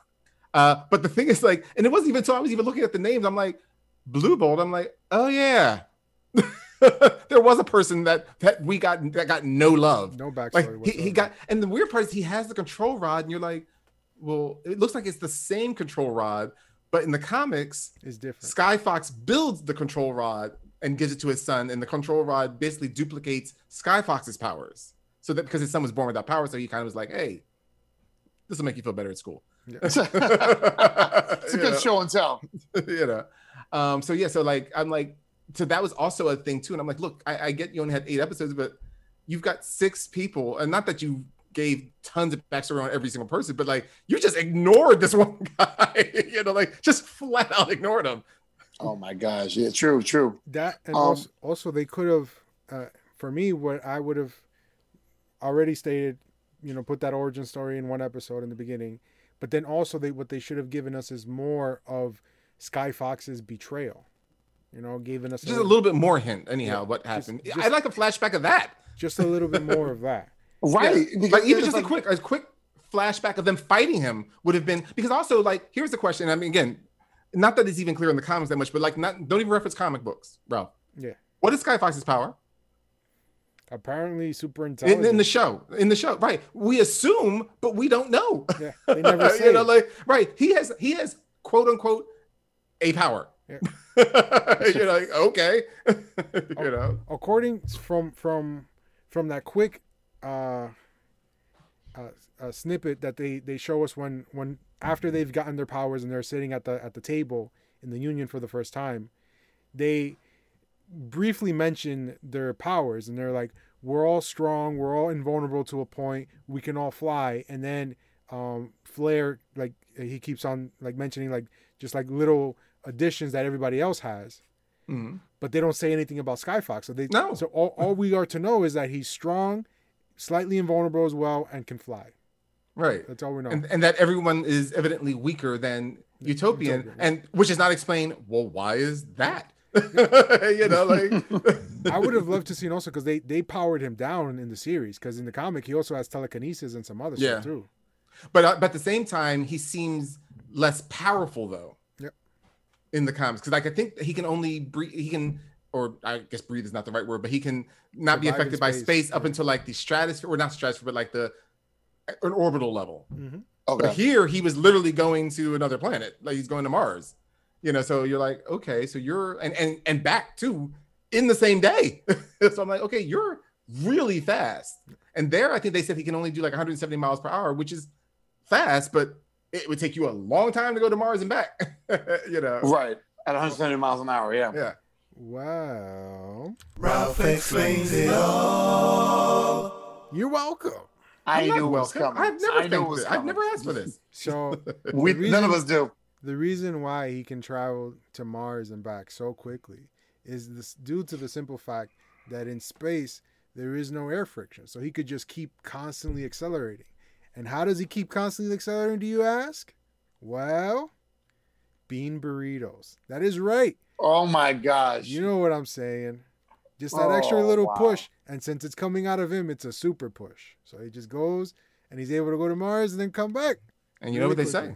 Uh, but the thing is, like, and it wasn't even so I was even looking at the names, I'm like, Blue Bolt. I'm like, oh yeah, [LAUGHS] there was a person that that we got that got no love. No backstory. Like he, he got, and the weird part is he has the control rod, and you're like, well, it looks like it's the same control rod, but in the comics, is different. Sky Fox builds the control rod and gives it to his son, and the control rod basically duplicates Sky Fox's powers. So that because his son was born without power, so he kind of was like, "Hey, this will make you feel better at school." [LAUGHS] it's a You good know? show and tell. [LAUGHS] you know. Um, so yeah, so like I'm like, so that was also a thing too. And I'm like, look, I, I get you only had eight episodes, but you've got six people, and not that you gave tons of backstory on every single person, but like you just ignored this [LAUGHS] one guy, you know, like just flat out ignored him. Oh my gosh. Yeah, true, true. That and Um, also, also they could have, uh, for me, what I would have already stated, you know, put that origin story in one episode in the beginning, but then also they what they should have given us is more of Sky Fox's betrayal. You know, giving us Just a little bit more hint, anyhow, Yeah, what happened. just- I'd like a flashback of that. just a little bit more of that. [LAUGHS] Right. because like even just like- a quick a quick flashback of them fighting him would have been because also like here's the question i mean again not that it's even clear in the comics that much but like not don't even reference comic books bro. Yeah. what is sky fox's power Apparently, super in, intelligent. in the show in the show right we assume but we don't know yeah, they never say. [LAUGHS] you know like right he has he has quote unquote a power Yeah. [LAUGHS] you're like okay [LAUGHS] you know according from from from that quick uh, uh, uh, snippet that they they show us when when after they've gotten their powers and they're sitting at the at the table in the union for the first time they briefly mention their powers and they're like we're all strong we're all invulnerable to a point we can all fly and then um Flare like he keeps on like mentioning like just like little additions that everybody else has Mhm. but they don't say anything about Skyfox. So they No. So all, all we are to know is that he's strong, slightly invulnerable as well, and can fly. Right That's all we know. and, and that everyone is evidently weaker than Utopian, Utopian, and which is not explained. Well, why is that? [LAUGHS] you know, like [LAUGHS] I would have loved to see also because they they powered him down in the series because in the comic he also has telekinesis and some other Yeah. stuff too. but uh, but at the same time, he seems less powerful though. Yep. In the comics, because like I think he can only breathe. He can, or I guess breathe is not the right word, but he can not be Survive in affected by space, space up yeah. until like the stratosphere, or not stratosphere, but like the an orbital level. hmm But here he was literally going to another planet, like he's going to Mars. You know, so you're like, okay, so you're and and and back too in the same day. [LAUGHS] so I'm like, okay, you're really fast. And there, I think they said he can only do like 170 miles per hour, which is fast, but it would take you a long time to go to Mars and back. [LAUGHS] you know, Right. At 170 miles an hour. Yeah. yeah. Well, Ralph explains it all. you're welcome. I I'm knew not it was welcome. coming. I've never I knew it thanked. I've never asked for this. So [LAUGHS] We, the none of us do. the reason why he can travel to Mars and back so quickly is this due to the simple fact that in space there is no air friction. So he could just keep constantly accelerating. And how does he keep constantly accelerating, do you ask? Well, bean burritos. That is right. Oh my gosh. You know what I'm saying. Just that extra Oh, little wow. push. And since it's coming out of him, it's a super push. So he just goes and he's able to go to Mars and then come back. And you know what they quickly. say?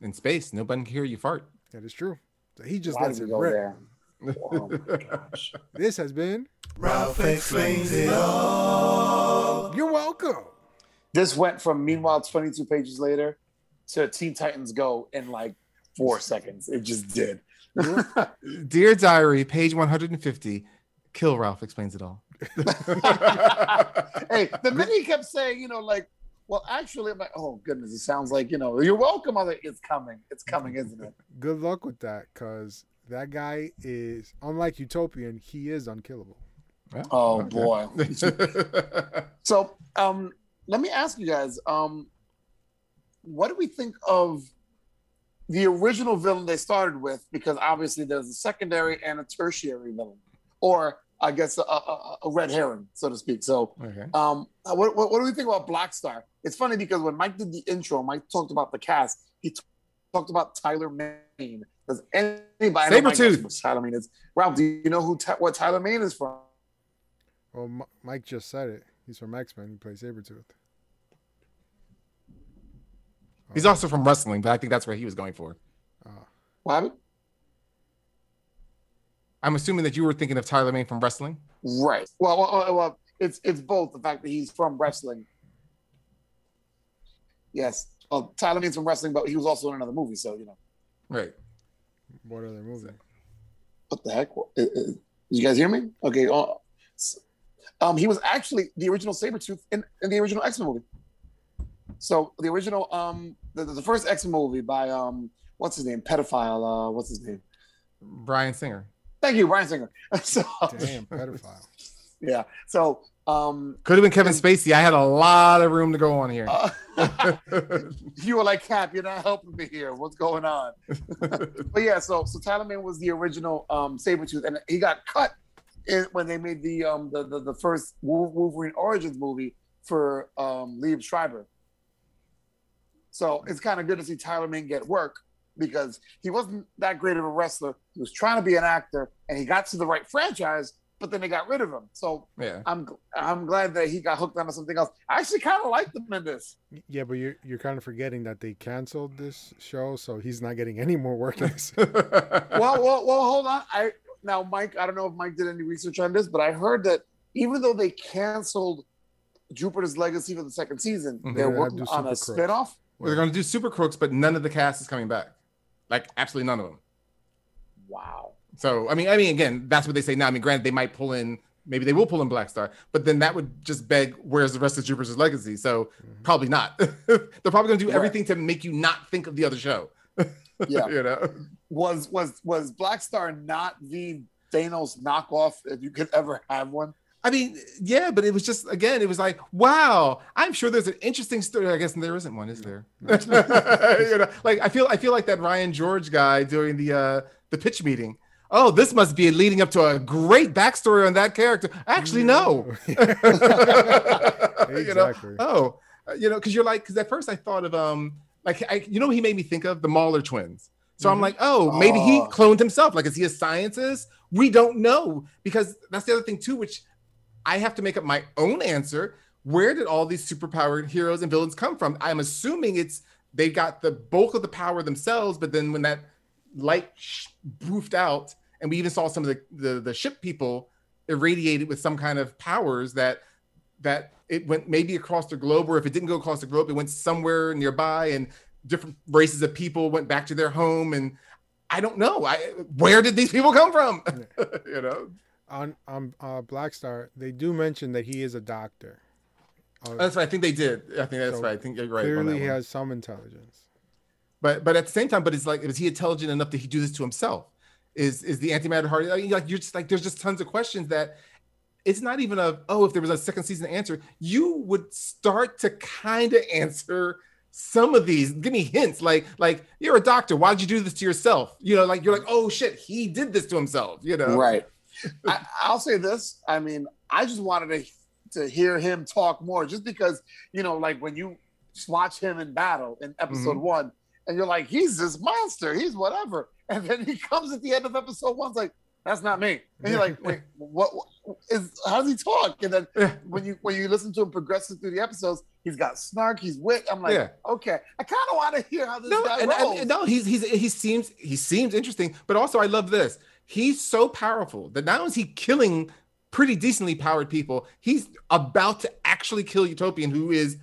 In space, nobody can hear you fart. That is true. So he just Why lets it we go rip. there? [LAUGHS] Oh my gosh. This has been Ralph explains it all. You're welcome. This went from meanwhile 22 pages later to Teen Titans Go in like four seconds. It just did. [LAUGHS] Dear Diary, page 150. Kill Ralph explains it all. [LAUGHS] hey, the minute he kept saying, you know, like, well, actually, I'm like, oh goodness, it sounds like, you know, you're welcome. I'm like, it's coming. It's coming, isn't it? [LAUGHS] Good luck with that, cause that guy is unlike Utopian. He is unkillable. Oh Okay. boy. [LAUGHS] So, um, let me ask you guys, um, what do we think of the original villain they started with? Because obviously there's a secondary and a tertiary villain, or I guess a, a, a red herring, so to speak. So, okay. um, what, what, what do we think about Black Star? It's funny because when Mike did the intro, Mike talked about the cast. He t- talked about Tyler Mane Does anybody know Mike Sabretooth. knows who Tyler Mane is? Ralph, do you know who Ty- what Tyler Mane is from? Well, M- Mike just said it. He's from X Men. He plays Sabretooth. He's also from wrestling, but I think that's where he was going for. What happened? I'm assuming that you were thinking of Tyler Mane from wrestling. Right. Well, well, well, well, it's it's both the fact that he's from wrestling. Yes. Well, Tyler Mane's from wrestling, but he was also in another movie, so you know Right. What other movie? what the heck? Uh, uh, Did you guys hear me? Okay. uh, Um, he was actually the original Sabretooth in, in the original X Men movie. So the original, um, the, the first X Men movie by um, what's his name? Pedophile. Uh, what's his name? Bryan Singer. Thank you, Bryan Singer. [LAUGHS] so Damn, pedophile. yeah. So um, Could have been Kevin Spacey. I had a lot of room to go on here. uh, [LAUGHS] [LAUGHS] you were like Cap, you're not helping me here. What's going on? but yeah, so so Tyler Mane was the original um Sabretooth, and he got cut in, when they made the um the the, the first Wolverine Origins movie for um Liev Schreiber. So it's kind of good to see Tyler Mane get work because he wasn't that great of a wrestler. He was trying to be an actor, and he got to the right franchise, but then they got rid of him. So yeah. I'm I'm glad that he got hooked onto something else. I actually kind of liked him in this. Yeah, but you're you're kind of forgetting that they canceled this show, so he's not getting any more work. in [LAUGHS] well, well, well, hold on. I now, Mike. I don't know if Mike did any research on this, but I heard that even though they canceled Jupiter's Legacy for the second season, Mhm. they're They're working on a Super Crooks. spinoff. Well, they're going to do Super Crooks, but none of the cast is coming back. Like absolutely none of them. Wow. So I mean, I mean, again, that's what they say now. I mean, granted, they might pull in, maybe they will pull in Black Star, but then that would just beg, where's the rest of Jupiter's Legacy? So mm-hmm. probably not. [LAUGHS] They're probably going to do Right. everything to make you not think of the other show. [LAUGHS] Yeah. you know. Was was was Black Star not the Thanos knockoff? If you could ever have one. I mean, yeah, but it was just again, it was like, wow, I'm sure there's an interesting story. I guess there isn't one, is there? [LAUGHS] [LAUGHS] you know, like I feel I feel like that Ryan George guy doing the uh the pitch meeting. Oh, this must be leading up to a great backstory on that character. Actually, no. [LAUGHS] you know, Exactly. oh, uh, you know, because you're like, because at first I thought of um, like I, you know, he made me think of the Mauler twins. So I'm Mhm. like, oh, maybe he Oh. cloned himself. Like, is he a scientist? We don't know because that's the other thing too, which I have to make up my own answer. Where did all these superpowered heroes and villains come from? I'm assuming it's they got the bulk of the power themselves, but then when that light sh- boofed out, and we even saw some of the, the the ship people irradiated with some kind of powers that that it went maybe across the globe, or if it didn't go across the globe, it went somewhere nearby, and different races of people went back to their home, and I don't know. I where did these people come from? [LAUGHS] you know, on on uh, Black Star, they do mention that he is a doctor. Uh, that's right. I think they did. I think that's So right. I think you're right. on that clearly, he has some intelligence. but but at the same time, but it's like, is he intelligent enough that he do this to himself? Is is the antimatter hard? I mean, like you're just like there's just tons of questions that it's not even a oh if there was a second season answer, you would start to kind of answer some of these. Give me hints, like like you're a doctor. Why'd you do this to yourself? You know, like you're like oh shit, he did this to himself. You know, Right. I, I'll say this. I mean, I just wanted to to hear him talk more, just because you know, like when you watch him in battle in episode mm-hmm. one, and you're like, he's this monster, he's whatever, and then he comes at the end of episode one, like, that's not me, and you're like, wait, [LAUGHS] what, what is? How does he talk? And then Yeah. when you when you listen to him progressing through the episodes, he's got snark, he's wit. I'm like, Yeah. okay, I kind of want to hear how this no, guy and, rolls. and- no, he's he's he seems he seems interesting, but also I love this. He's so powerful that not only is he killing pretty decently powered people, he's about to actually kill Utopian, who is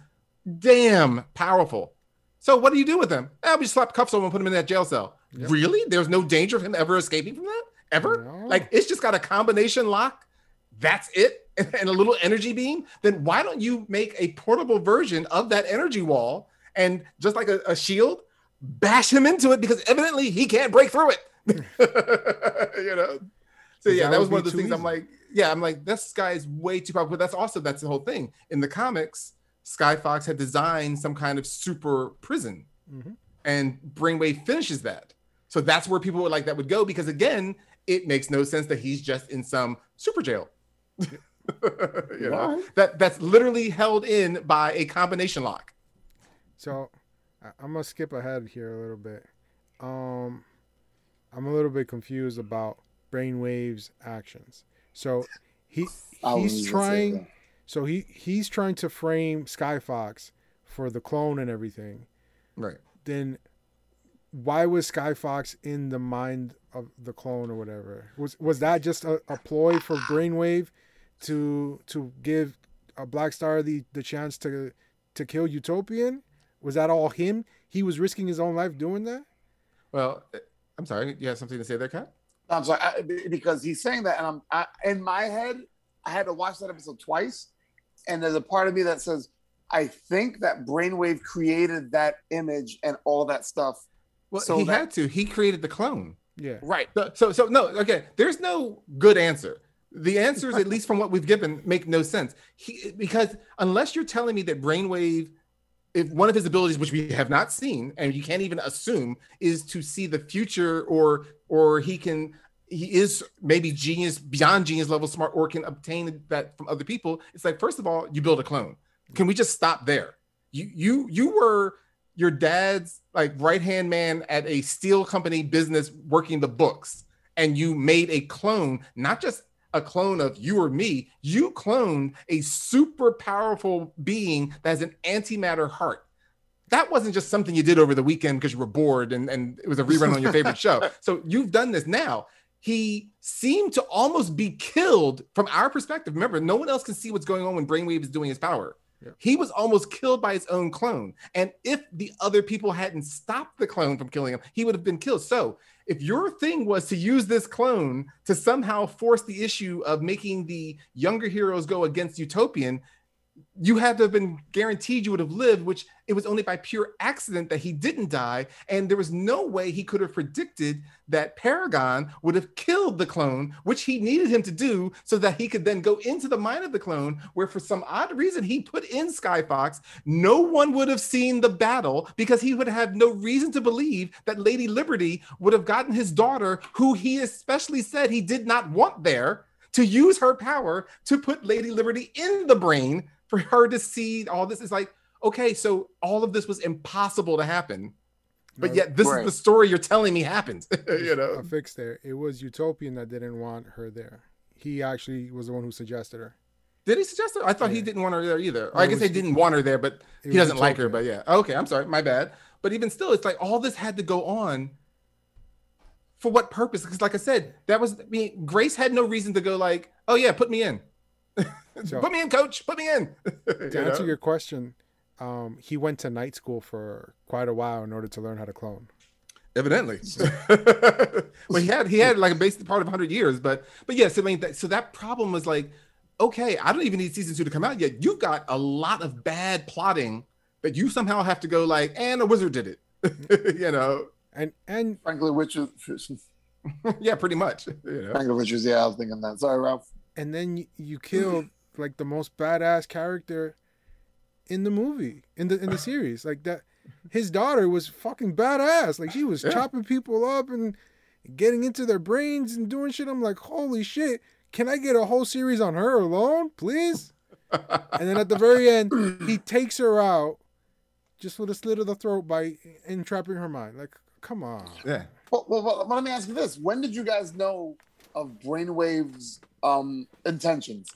damn powerful. So what do you do with him? Eh, we just slap cuffs on him and put him in that jail cell. Yep. Really? There's no danger of him ever escaping from that? Ever? No. Like it's just got a combination lock. That's it, [LAUGHS] and a little energy beam. Then why don't you make a portable version of that energy wall and just like a, a shield, bash him into it because evidently he can't break through it. [LAUGHS] you know. So yeah, that that was one of the things I'm like, yeah, I'm like, this guy is way too powerful. But that's also that's the whole thing. In the comics, Sky Fox had designed some kind of super prison, Mhm. and Brainwave finishes that. So that's where people would like that would go because again, it makes no sense that he's just in some super jail. [LAUGHS] you know that that's literally held in by a combination lock. So I'm gonna skip ahead here a little bit. Um, I'm a little bit confused about Brainwave's actions. So he [LAUGHS] he's trying so he he's trying to frame Skyfox for the clone and everything. Right. Then why was Skyfox in the mind of the clone or whatever? Was was that just a, a ploy for Brainwave to to give a Black Star the, the chance to to kill Utopian? Was that all him? He was risking his own life doing that? Well, I'm sorry. You have something to say there, Kat? I'm sorry I, because he's saying that, and I'm I, in my head. I had to watch that episode twice, and there's a part of me that says, I think that Brainwave created that image and all that stuff. Well, So he that- had to. He created the clone. Yeah. Right. So, so, so no. Okay, there's no good answer. The answers, at [LAUGHS] least from what we've given, make no sense. He because unless you're telling me that Brainwave, if one of his abilities, which we have not seen, and you can't even assume, is to see the future, or or he can, he is maybe genius beyond genius level smart, or can obtain that from other people. It's like first of all, you build a clone. Can we just stop there? You you you were your dad's like right hand man at a steel company business working the books and you made a clone not just a clone of you or me. You cloned a super powerful being that has an antimatter heart. That wasn't just something you did over the weekend because you were bored and, and it was a rerun on your favorite show. [LAUGHS] So you've done this now. He seemed to almost be killed from our perspective. Remember no one else can see what's going on when brainwave is doing his power. He was almost killed by his own clone. And if the other people hadn't stopped the clone from killing him, he would have been killed. So, if your thing was to use this clone to somehow force the issue of making the younger heroes go against Utopian, you had to have been guaranteed you would have lived, which it was only by pure accident that he didn't die. And there was no way he could have predicted that Paragon would have killed the clone, which he needed him to do so that he could then go into the mind of the clone, where for some odd reason he put in Skyfox. No one would have seen the battle because he would have no reason to believe that Lady Liberty would have gotten his daughter, who he especially said he did not want there, to use her power to put Lady Liberty in the brain for her to see all this. Is like, okay, so all of this was impossible to happen. But yet, this Right. is the story you're telling me happened. [LAUGHS] you know, a fix there. It was Utopian that didn't want her there. He actually was the one who suggested her. did he suggest it? I thought he didn't want her there either. Or No, I guess was- he didn't want her there, but he doesn't like her. But yeah, okay, I'm sorry, my bad. But even still, it's like all this had to go on. For what purpose? Because, like I said, that was I mean, Grace had no reason to go like, "Oh yeah, put me in, So- put me in, coach, put me in." [LAUGHS] You To answer know? your question, um, he went to night school for quite a while in order to learn how to clone. Evidently, well, [LAUGHS] he had he had like a basic part of 100 years, but but yes, I mean, that, so that problem was like, okay, I don't even need season two to come out yet. You've got a lot of bad plotting that you somehow have to go like, and a wizard did it, [LAUGHS] you know? And and Frankly, Richard. yeah, pretty much. You know? Frankly, Richards. Yeah, I was thinking that. Sorry, Ralph. and then you, you killed like the most badass character in the movie in the in the [LAUGHS] series. Like that, his daughter was fucking badass. Like she was Yeah. chopping people up and getting into their brains and doing shit. I'm like, holy shit! Can I get a whole series on her alone, please? [LAUGHS] and then at the very end, he takes her out just with a slit of the throat by entrapping her mind. Like, come on. Yeah. Well, well, well, let me ask you this: When did you guys know of Brainwave's um, intentions?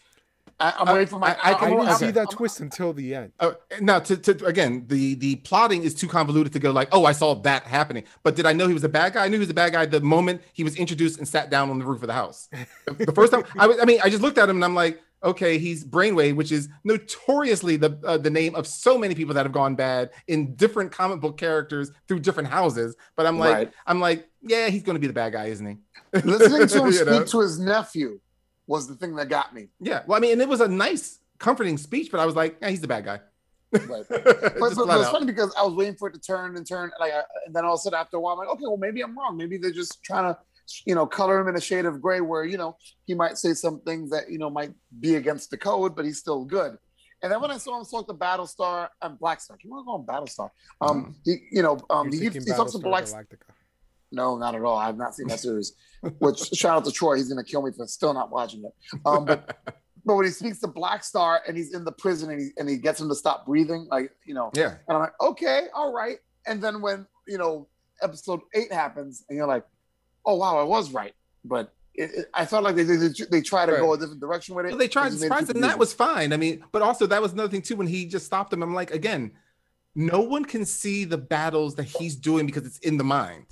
I, I'm Uh, waiting for my. I- I I can- didn't see that twist until the end. Uh, now, to, to again, the the plotting is too convoluted to go like, oh, I saw that happening. But did I know he was a bad guy? I knew he was a bad guy the moment he was introduced and sat down on the roof of the house. The, the first time, I was, I mean, I just looked at him and I'm like, okay, he's Brainwave, which is notoriously the uh, the name of so many people that have gone bad in different comic book characters through different houses. But I'm like, Right. I'm like, yeah, he's going to be the bad guy, isn't he? Listening to [LAUGHS] him speak know? to his nephew was the thing that got me. Yeah. Well, I mean, and it was a nice, comforting speech, but I was like, yeah, he's the bad guy. Right. [LAUGHS] But, but, but it's out. funny because I was waiting for it to turn and turn, like, and then all of a sudden after a while, I'm like, okay, well maybe I'm wrong. Maybe they're just trying to, you know, color him in a shade of gray where you know he might say some things that you know might be against the code, but he's still good. And then when I saw him talk to Battlestar and Blackstar, you want to call him Battlestar? Um, he, you know, um, You're he, he talks to Battlestar Black. Galactica. No, not at all. I have not seen that series. Which [LAUGHS] shout out to Troy. He's gonna kill me for still not watching it. Um, but [LAUGHS] but when he speaks to Black Star and he's in the prison and he and he gets him to stop breathing, like you know, yeah. and I'm like, okay, all right. And then when you know episode eight happens, and you're like, oh wow, I was right. But it, it, I felt like they they, they try to go a different direction with it. Well, they tried to just made it surprise and that was fine. I mean, but also that was another thing too when he just stopped him. I'm like, again, no one can see the battles that he's doing because it's in the mind.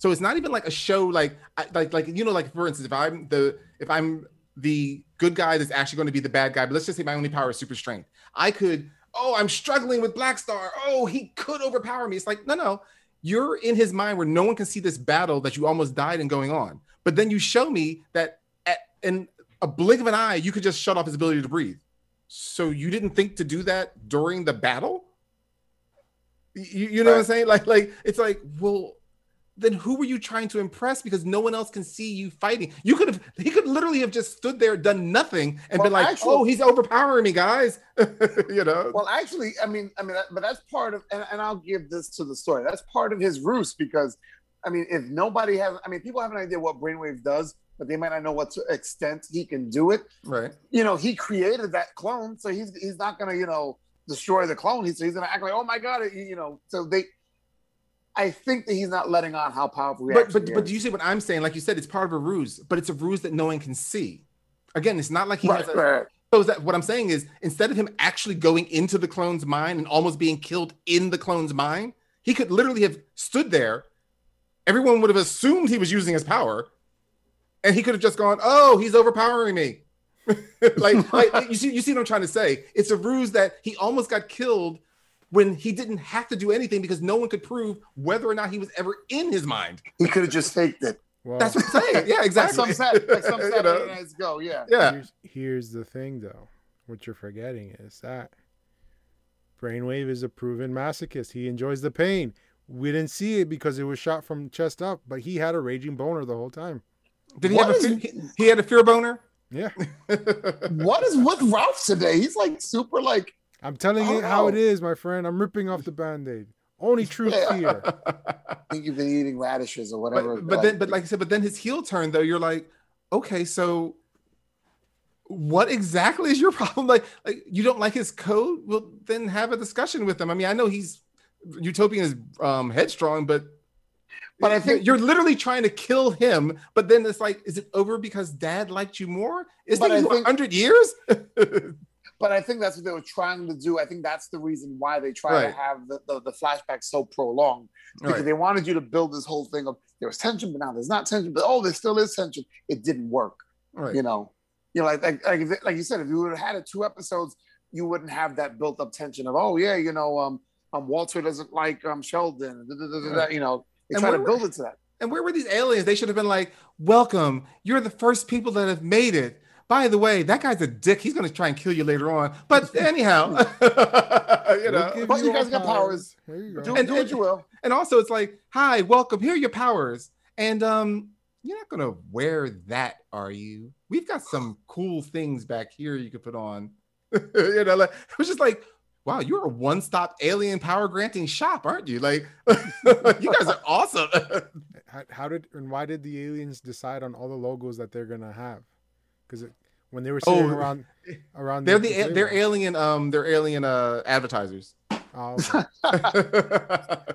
So it's not even like a show like like like you know like for instance, if I'm the if I'm the good guy that's actually going to be the bad guy, but let's just say my only power is super strength. I could, oh, I'm struggling with Black Star. Oh, he could overpower me. It's like, no, no, you're in his mind where no one can see this battle that you almost died in going on. But then you show me that at, in a blink of an eye, you could just shut off his ability to breathe. So you didn't think to do that during the battle? You, you know what I'm saying? Like, like it's like, well, then who were you trying to impress? Because no one else can see you fighting. You could have, he could literally have just stood there, done nothing, and Well, been like, actually- "Oh, he's overpowering me, guys." [LAUGHS] you know? Well, actually, I mean, I mean, but that's part of, and, and I'll give this to the story. That's part of his ruse because, I mean, if nobody has, I mean, people have an idea what Brainwave does, but they might not know what to extent he can do it. right. You know, he created that clone, so he's he's not gonna, you know, destroy the clone. He's he's gonna act like, oh my god, you know. So they, I think that he's not letting on how powerful. He But but but do you see what I'm saying? Like you said, it's part of a ruse, but it's a ruse that no one can see. Again, it's not like he right, has a, right. So is that what I'm saying is instead of him actually going into the clone's mind and almost being killed in the clone's mind, he could literally have stood there. Everyone would have assumed he was using his power, and he could have just gone, "Oh, he's overpowering me." [LAUGHS] like, like you see, you see what I'm trying to say? It's a ruse that he almost got killed when he didn't have to do anything because no one could prove whether or not he was ever in his mind. He could have just faked it. Well, That's what I'm saying. [LAUGHS] Yeah, exactly. some Sat- like some [LAUGHS] You Saturday know? Nights Go, yeah. Yeah. here's, here's the thing, though. What you're forgetting is that Brainwave is a proven masochist. He enjoys the pain. We didn't see it because it was shot from chest up, but he had a raging boner the whole time. Did he What have a fear, he, he had a fear boner? Yeah, [LAUGHS] What is with Ralph today? He's like super like I'm telling Oh, you how it no. my friend. I'm ripping off the band-aid. Only true Yeah. fear. [LAUGHS] I think you've been eating radishes or whatever. but, but then but like I said, but then his heel turn though, you're like, okay, so what exactly is your [LAUGHS] problem? Like, like you don't like his code? Well, then have a discussion with him. I mean, I know he's utopian is um headstrong, but But I think- you're literally trying to kill him. But then it's like, is it over because dad liked you more? Is But I it think- hundred years? [LAUGHS] but I think that's what they were trying to do. I think that's the reason why they try Right. to have the, the, the flashback so prolonged because Right. they wanted you to build this whole thing of there was tension, but now there's not tension. But oh, there still is tension. It didn't work. Right. You know, you know, like like like, if like you said, if you would have had it two episodes, you wouldn't have that built up tension of oh yeah, you know, um, um Walter doesn't like um Sheldon. da, da, da, da, da, Right. You know, they And try to build it to that. And where were these aliens? They should have been like, "Welcome, you're the first people that have made it." By the way, that guy's a dick. He's going to try and kill you later on. But [LAUGHS] anyhow, [LAUGHS] you We'll But you all guys got powers. There you go. Do, And- do what and- you will. And also, it's like, "Hi, welcome. Here are your powers." And um, you're not going to wear that, are you? We've got some cool things back here you could put on. [LAUGHS] you know, like it was just like, wow, you're a one-stop alien power granting shop, aren't you? Like, you guys are awesome. how, how did and why did the aliens decide on all the logos that they're gonna have? Because when they were sitting Oh, around around they're the table- they're alien um they're alien uh advertisers. Oh, [LAUGHS] okay.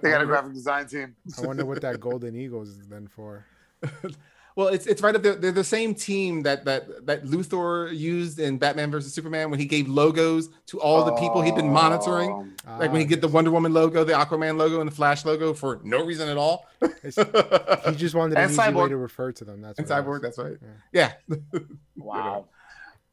They got a graphic design team. I wonder what that golden Eagles is then for. [LAUGHS] well, it's it's right up there. They're the same team that that that Luthor used in Batman versus Superman when he gave logos to all the people he'd been monitoring. Um, Like when he Ah, get the Wonder Woman logo, the Aquaman logo, and the Flash logo for no reason at all. he just wanted an And easy way to refer to them. That's and Cyborg, that's right. Yeah. Yeah. [LAUGHS] Wow.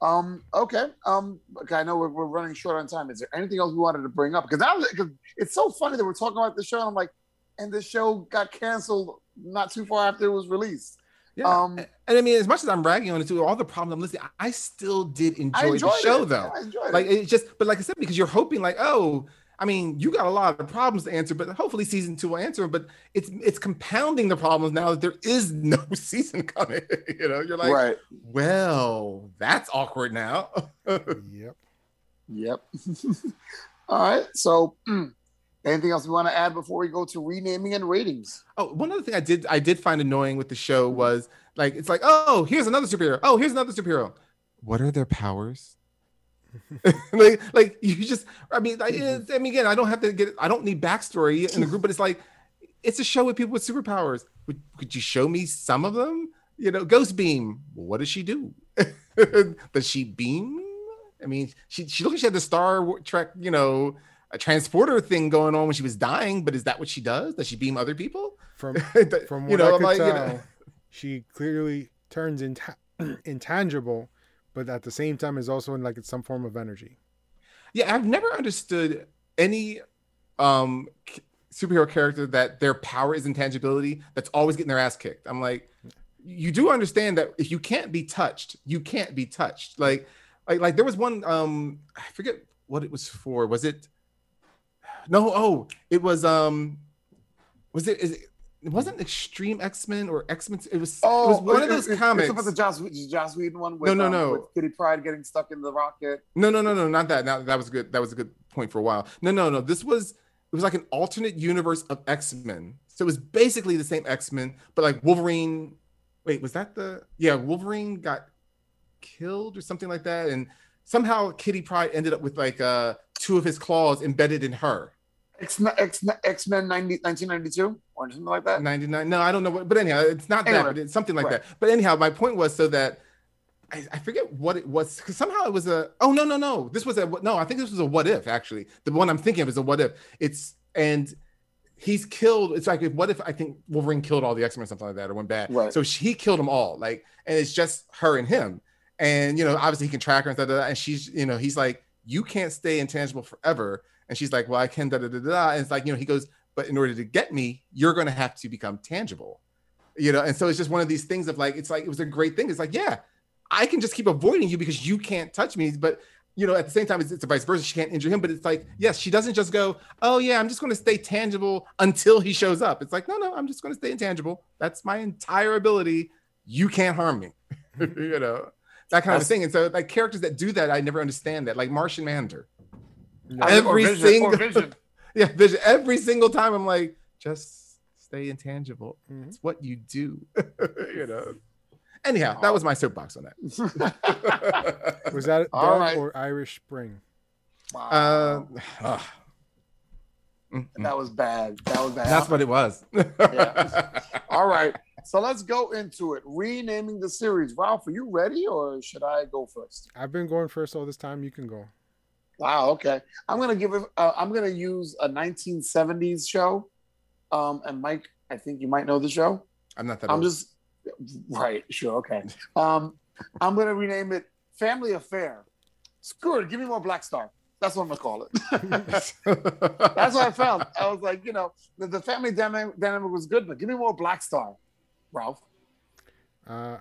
Um. Okay. Um. Okay. I know we're, we're running short on time. Is there anything else we wanted to bring up? Because now, because it's so funny that we're talking about the show, and I'm like, and the show got canceled not too far after it was released. Yeah. Um, and I mean, as much as I'm ragging on it too, all the problems I'm listening, I still did enjoy the show it. though. I enjoyed like it. it's just but like i said because you're hoping like oh i mean you got a lot of problems to answer but hopefully season two will answer 'em, but it's it's compounding the problems now that there is [LAUGHS] no [LAUGHS] season coming [LAUGHS] you know you're like right. well that's awkward now Yep. Yep. All right. So, mm, anything else we want to add before we go to renaming and ratings? oh one other thing i did i did find annoying with the show was like it's like oh here's another superhero oh here's another superhero what are their powers [LAUGHS] like, like you just i mean I, eh, I mean again i don't have to get i don't need backstory in the group but it's like it's a show with people with superpowers. Would, could you show me some of them? You know, Ghost Beam. What does she do? [LAUGHS] does she beam? I mean, she she looked like she had the Star Trek, you know, a transporter thing going on when she was dying. But is that what she does? Does she beam other people? From [LAUGHS] from you know, I could like, you know. she clearly turns inta- [CLEARS THROAT] intangible, but at the same time is also in like some form of energy. Yeah, I've never understood any um superhero character that their power is intangibility that's always getting their ass kicked. I'm like, you do understand that if you can't be touched, you can't be touched. Like, like, like there was one um I forget what it was for. Was it no, oh, it was um was it is it it wasn't Extreme X-Men or X-Men. It was Oh, it was one of those it- comics. It's about the Joss, Joss Whedon one. With, no, um, no. With Kitty Pryde getting stuck in the rocket. No, no, no, no, not that. Now that was good. That was a good point for a while. No, no, no. This was it was like an alternate universe of X Men. So it was basically the same X Men, but like Wolverine. Wait, was that the? Yeah, Wolverine got killed or something like that, and somehow Kitty Pryde ended up with like uh two of his claws embedded in her. X X X Men 1992 or something like that. 99 no i don't know what but anyhow it's not that but it's something like right. that but anyhow my point was so that I, I forget what it was because somehow it was a oh no no no this was a no i think this was a what if actually the one i'm thinking of is a what if it's and he's killed it's like what if i think wolverine killed all the x-men or something like that or went bad Right. so she, he killed them all like and it's just her and him and you know obviously he can track her and da, and she's you know he's like you can't stay intangible forever and she's like well i can da da da da and it's like you know he goes but in order to get me you're going to have to become tangible. You know and so it's just one of these things of like it's like it was a great thing. It's like yeah i can just keep avoiding you because you can't touch me but you know at the same time it's, it's a vice versa. She can't injure him but it's like yes she doesn't just go oh yeah i'm just going to stay tangible until he shows up. It's like no no i'm just going to stay intangible. That's my entire ability. You can't harm me. [LAUGHS] You know that kind of thing. And so like characters that do that i never understand that like martian manhunter I- every Vision, single Vision. [LAUGHS] yeah, vision. Every single time I'm like, just stay intangible. Mhm. It's what you do. [LAUGHS] you know. Anyhow, that was my soapbox on that. [LAUGHS] Was that All Dove right. or Irish Spring? Wow. uh. Mm, mm. that was bad. That was bad. That's what it was. Yeah. All right. So let's go into it. Renaming the series. Ralph, are you ready or should I go first? I've been going first all this time. You can go. Wow. Okay. I'm gonna give it. Uh, I'm gonna use a 1970s show. Um, and Mike, I think you might know the show. I'm not that I'm old. just right. Sure. Okay. Um, I'm gonna rename it Family Affair. Screw it. Give me more Black Star. That's what I'm gonna call it. [LAUGHS] That's what I found. I was like, you know, the, the family dynamic, dynamic was good, but give me more Black Star, Ralph. Uh,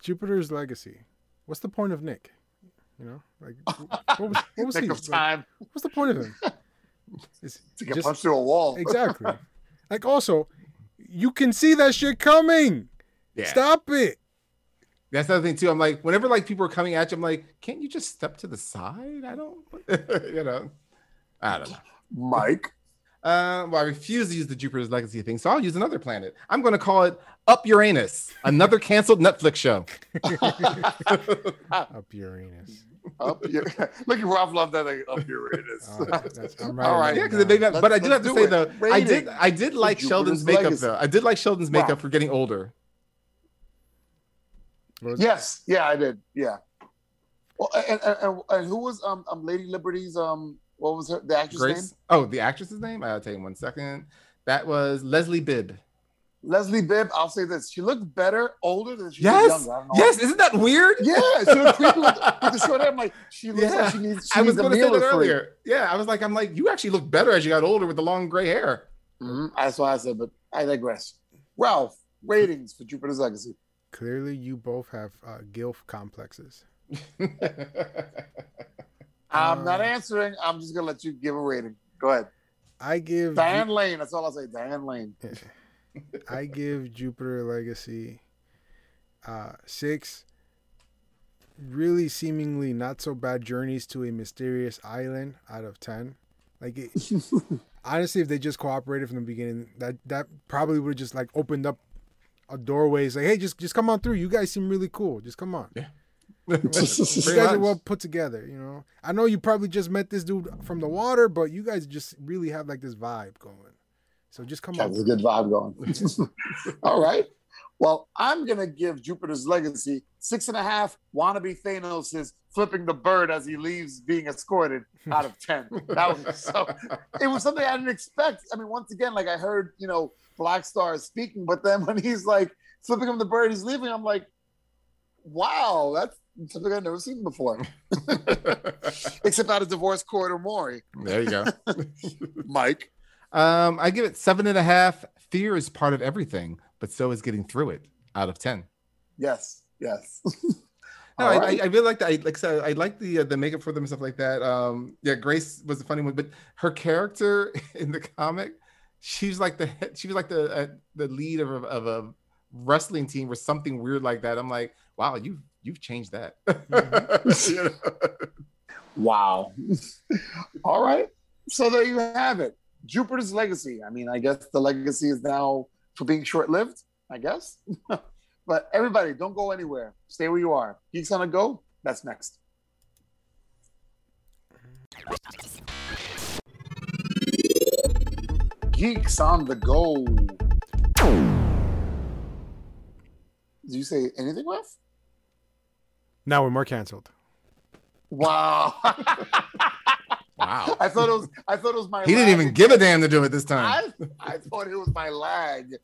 Jupiter's Legacy. What's the point of Nick? You know, like [LAUGHS] what was, what was he? of time Like, what's the point of him? [LAUGHS] It's to get just- punched through a wall. exactly. [LAUGHS] like also, you can see that shit coming. yeah. Stop it. That's another thing too. I'm like, whenever like people are coming at you, I'm like, can't you just step to the side? I don't, you know, I don't know. Mike. Uh, well, I refuse to use the Jupiter's Legacy thing, so I'll use another planet. I'm going to call it Up Uranus, another canceled Netflix show. Up Uranus. Up your, [LAUGHS] look at Ralph love that thing, up your Uranus. Oh, that's, I'm All right. Yeah, because they made, Let's- but I do have to do say it. though, I did, I did like Jupiter's Sheldon's makeup Legacy. though. I did like Sheldon's makeup Wow. for getting older. yes, yeah, I did. Yeah. Well, and, and, and, and who was um, um Lady Liberty's um what was her the actress name? Grace. Oh, the actress's name. I'll tell you one second. That was Leslie Bibb. Leslie Bibb. I'll say this: she looked better older than she Yes, did younger. I yes. Isn't that weird? Yeah, she looked creepy with, with the [LAUGHS] short hair. I'm like, she looks Yeah. like she needs. She I was going to say meal that or three. earlier. Yeah, I was like, I'm like, you actually look better as you got older with the long gray hair. Mhm, That's why I said, but I digress. Ralph, ratings for Jupiter's Legacy. Clearly, you both have uh, gilf complexes. [LAUGHS] I'm not Uh, answering. I'm just gonna let you give a rating. Go ahead. I give Diane Lane. That's all I'll say. Diane Lane. [LAUGHS] I give Jupiter Legacy uh, six really seemingly not so bad journeys to a mysterious island out of ten. Like it, [LAUGHS] honestly, if they just cooperated from the beginning, that that probably would have just like opened up a doorway. It's like, hey, just just come on through. You guys seem really cool. Just come on. Yeah. [LAUGHS] You guys are well put together, you know. I know you probably just met this dude from the water, but you guys just really have like this vibe going. So just come on. That's a good vibe going. [LAUGHS] All right. Well, I'm gonna give Jupiter's Legacy six and a half. Wannabe Thanos is flipping the bird as he leaves, being escorted out of ten. That was [LAUGHS] so. It was something I didn't expect. I mean, once again, like I heard, you know, Black Star speaking, but then when he's like flipping him the bird, he's leaving. I'm like, wow, that's something I've never seen before. [LAUGHS] Except out of Divorce court or Maury. there you go. Mike. Um, I give it seven and a half. Fear is part of everything, but so is getting through it. Out of ten. Yes. Yes. [LAUGHS] No, I, right. I, I really like that. I like I said, I like the uh, the makeup for them and stuff like that. Um, yeah, Grace was a funny one, but her character [LAUGHS] in the comic, she's like the she was like the uh, the lead of a, of a wrestling team or something weird like that. I'm like, wow, you you've changed that. [LAUGHS] You know? Wow. All right. So there you have it. Jupiter's legacy. I mean, I guess the legacy is now for being short lived, I guess. [LAUGHS] but everybody, don't go anywhere. Stay where you are. Geeks on a go. That's next. Geeks on the go. Did you say anything, Ref? Now we're more canceled. Wow. [LAUGHS] wow. [LAUGHS] I thought it was I thought it was my lag. He didn't even give a damn to do it this time. I, I thought it was my lag.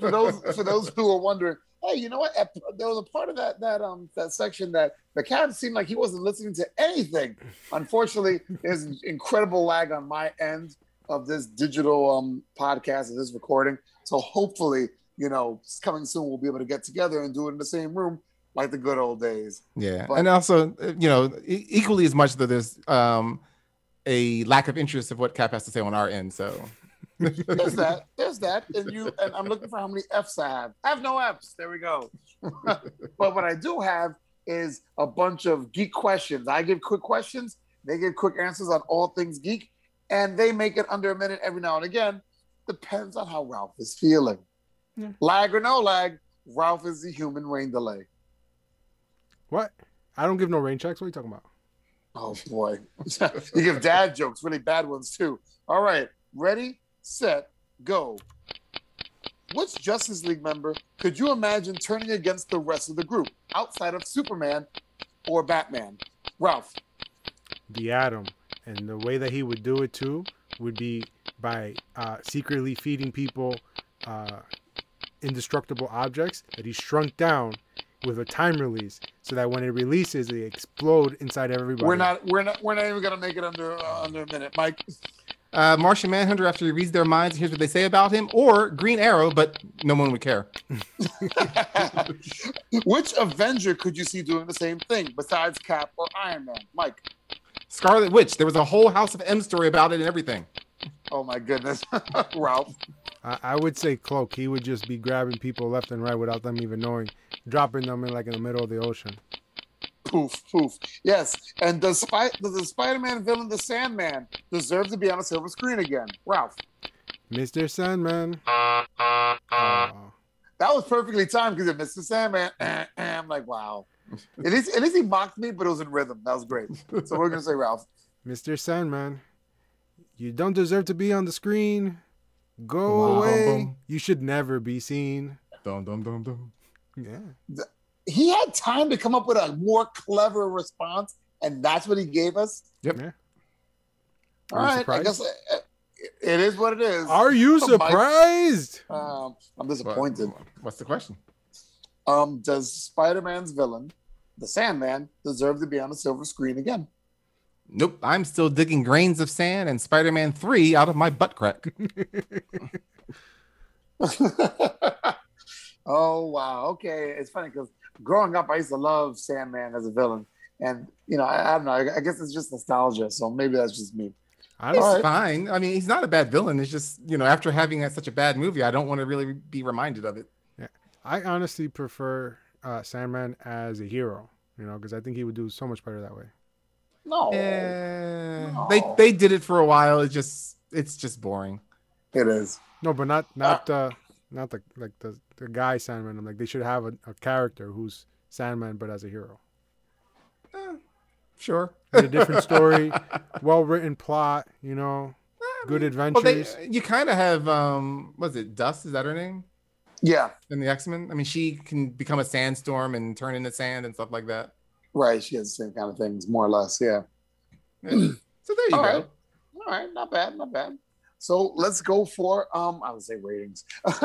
for those for those who are wondering, hey, you know what? At- There was a part of that that um that section that the cat seemed like he wasn't listening to anything. Unfortunately, there's incredible lag on my end of this digital um podcast of this recording. So hopefully, you know, coming soon we'll be able to get together and do it in the same room like the good old days. Yeah, But- and also, uh, you know, e- equally as much that there's um a lack of interest of what Cap has to say on our end. So There's [LAUGHS] that. There's that. And you and I'm looking for how many F's I have. I have no F's. There we go. [LAUGHS] but what I do have is a bunch of geek questions. I give quick questions. They give quick answers on all things geek, and they make it under a minute every now and again. Depends on how Ralph is feeling. Yeah. Lag or no lag, Ralph is the human rain delay. What? I don't give no rain checks. What are you talking about? Oh boy. [LAUGHS] you give dad jokes, really bad ones too. All right. Ready, set, go. Which Justice League member could you imagine turning against the rest of the group outside of Superman or Batman? Ralph. The Atom, and the way that he would do it too would be by uh, secretly feeding people uh, indestructible objects that he shrunk down with a time release, so that when it releases, they explode inside everybody. We're not we're not we're not even gonna make it under uh, under a minute. Mike. uh, Martian Manhunter, after he reads their minds, here's what they say about him, or Green Arrow, but no one would care. [LAUGHS] [LAUGHS] Which Avenger could you see doing the same thing besides Cap or Iron Man? Mike. Scarlet Witch, there was a whole House of M story about it and everything. Oh my goodness. [LAUGHS] Ralph. I, I would say Cloak. He would just be grabbing people left and right without them even knowing, dropping them in like in the middle of the ocean. Poof, poof. Yes. And does, Spy- does the Spider-Man villain, the Sandman, deserve to be on a silver screen again? Ralph. Mr. Sandman. That was perfectly timed because it Mr. Sandman. eh, [CLEARS THROAT] eh, I'm like, wow. At least, at least he mocked me, but it was in rhythm. That was great. So we're gonna say Ralph. Mr. Sandman, you don't deserve to be on the screen. Go Wow. away. You should never be seen. Dum dum dum dum. Yeah. He had time to come up with a more clever response, and that's what he gave us. Yep. Yeah. All Are you right, I guess uh, it is what it is. Are you Oh, Mike. surprised? Um, I'm disappointed. What's the question? Um, does Spider-Man's villain, the Sandman, deserve to be on a silver screen again? Nope, I'm still digging grains of sand and Spider-Man 3 out of my butt crack. [LAUGHS] [LAUGHS] oh wow, okay. It's funny because growing up, I used to love Sandman as a villain, and you know, I, I don't know. I, I guess it's just nostalgia, so maybe that's just me. I He's don't, All right. fine. I mean, he's not a bad villain. It's just, you know, after having had such a bad movie, I don't want to really be reminded of it. I honestly prefer uh, Sandman as a hero, you know, because I think he would do so much better that way. No, Eh, No. They they did it for a while. It's just it's just boring. it is. No, but not not uh, not the like the the guy Sandman. I'm like they should have a, a character who's Sandman but as a hero. Sure. It's a different story, [LAUGHS] well written plot. You know, Good Well, Adventures. they, you kind of have um, was it Dust? Is that her name Yeah, in the X Men? I mean, she can become a sandstorm and turn into sand and stuff like that. Right. She has the same kind of things, more or less. Yeah. Yeah. so there you All go. right. All right, not bad, not bad. So let's go for um, I would say ratings. [LAUGHS]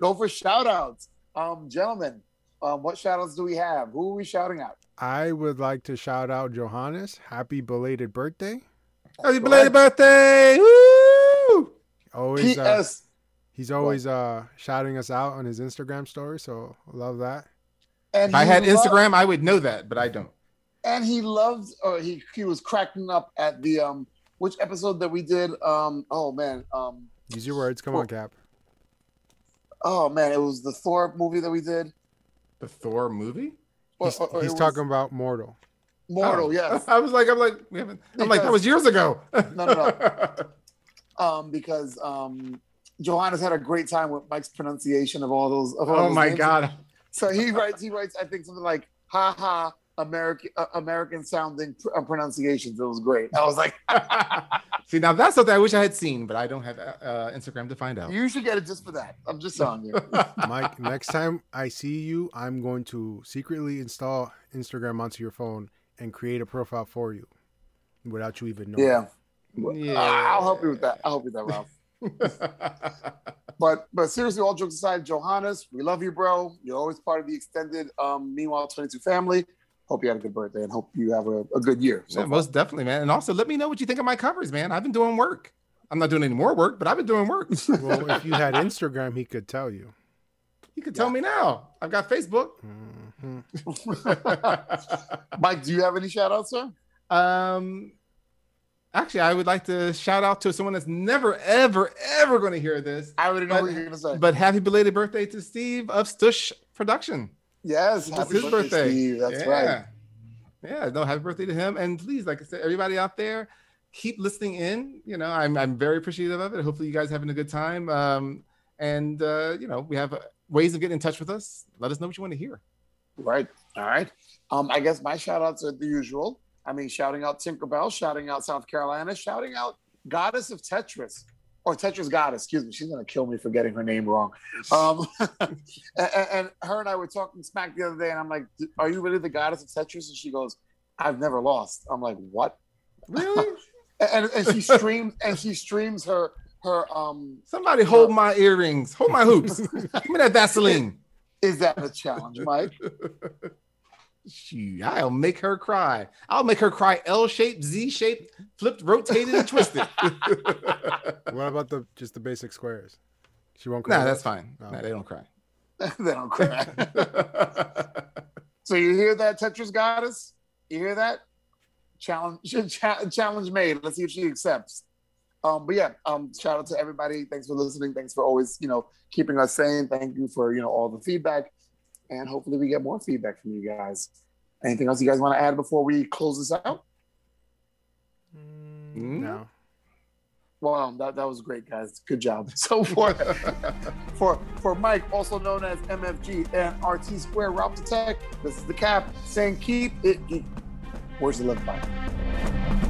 go for shout outs. Um, gentlemen, um, what shout outs do we have? Who are we shouting out? I would like to shout out Johannes. Happy belated birthday. Happy belated birthday! Woo! Always, uh, P.S. he's always uh, shouting us out on his Instagram story. So love that. And If I had loved- Instagram, I would know that, but I don't. and he loved, or he he was cracking up at the um, which episode that we did? Um, oh man, um, Use your words. Come on, Cap. oh man, it was the Thor movie that we did. The Thor movie? Or- He's, or- or it he's was talking about Mortal. Mortal, Oh. yes. [LAUGHS] I was like, I'm like, we haven't. I'm like, that was years ago. No, no, [LAUGHS] um, because um, Johannes had a great time with Mike's pronunciation of all those. Of all oh those my names. god! So he writes, he writes, I think something like "ha ha." American uh, American sounding pr- uh, pronunciations. It was great. I was like, [LAUGHS] See, now that's something I wish I had seen, but I don't have uh, Instagram to find out. you should get it just for that. I'm just telling you. [LAUGHS] Mike, next time I see you, I'm going to secretly install Instagram onto your phone and create a profile for you without you even knowing. Yeah. Yeah. I'll help you with that. I'll help you with that, Ralph. [LAUGHS] But but seriously, all jokes aside, Johannes, we love you, bro. You're always part of the extended um, Meanwhile 22 family. Hope you had a good birthday and hope you have a, a good year. So Yeah, most definitely, man. And also, let me know what you think of my covers, man. I've been doing work. I'm not doing any more work, but I've been doing work. [LAUGHS] Well, if you had Instagram, he could tell you. you can tell me now. I've got Facebook. Mhm. [LAUGHS] Mike, do you have any shout outs, sir? um, actually, I would like to shout out to someone that's never, ever, ever going to hear this. I already know But- what you're gonna say. But happy belated birthday to Steve of Stush Production. yes, It's happy his birthday, birthday. Steve. That's yeah. right. Yeah, no, happy birthday to him. And please, like I said, everybody out there, keep listening in. You know, I'm I'm very appreciative of it. Hopefully, you guys having a good time. Um, and uh, you know, we have uh, ways of getting in touch with us. Let us know what you want to hear. Right. All right. Um, I guess my shout outs are the usual. I mean, shouting out Tinkerbell, shouting out South Carolina, shouting out Goddess of Tetris, or Tetris Goddess. Excuse me. She's gonna kill me for getting her name wrong. Um, [LAUGHS] and, and her and I were talking smack the other day, and I'm like, "Are you really the Goddess of Tetris?" And she goes, "I've never lost." I'm like, "What?" Really? [LAUGHS] And, and she streams and she streams her her um. Somebody hold my earrings, hold my hoops. [LAUGHS] Give me that Vaseline. Is that a challenge, Mike? Shoot, I'll make her cry. I'll make her cry L-shaped, Z-shaped, flipped, rotated, and twisted. [LAUGHS] What about the just the basic squares? She won't. cry nah, that's fine. Oh. Nah, they don't cry. [LAUGHS] they don't cry. [LAUGHS] So you hear that, Tetris Goddess? You hear that? Challenge, challenge made. Let's see if she accepts. Um, but yeah, um, shout out to everybody. Thanks for listening. Thanks for always, you know, keeping us sane. Thank you for you know all the feedback, and hopefully we get more feedback from you guys. Anything else you guys want to add before we close this out? Mm. No. Well, that, that was great, guys. Good job. [LAUGHS] So for for for Mike, also known as MFG and RT Square Route to Tech, this is the cap saying keep it geek. Where's the love button?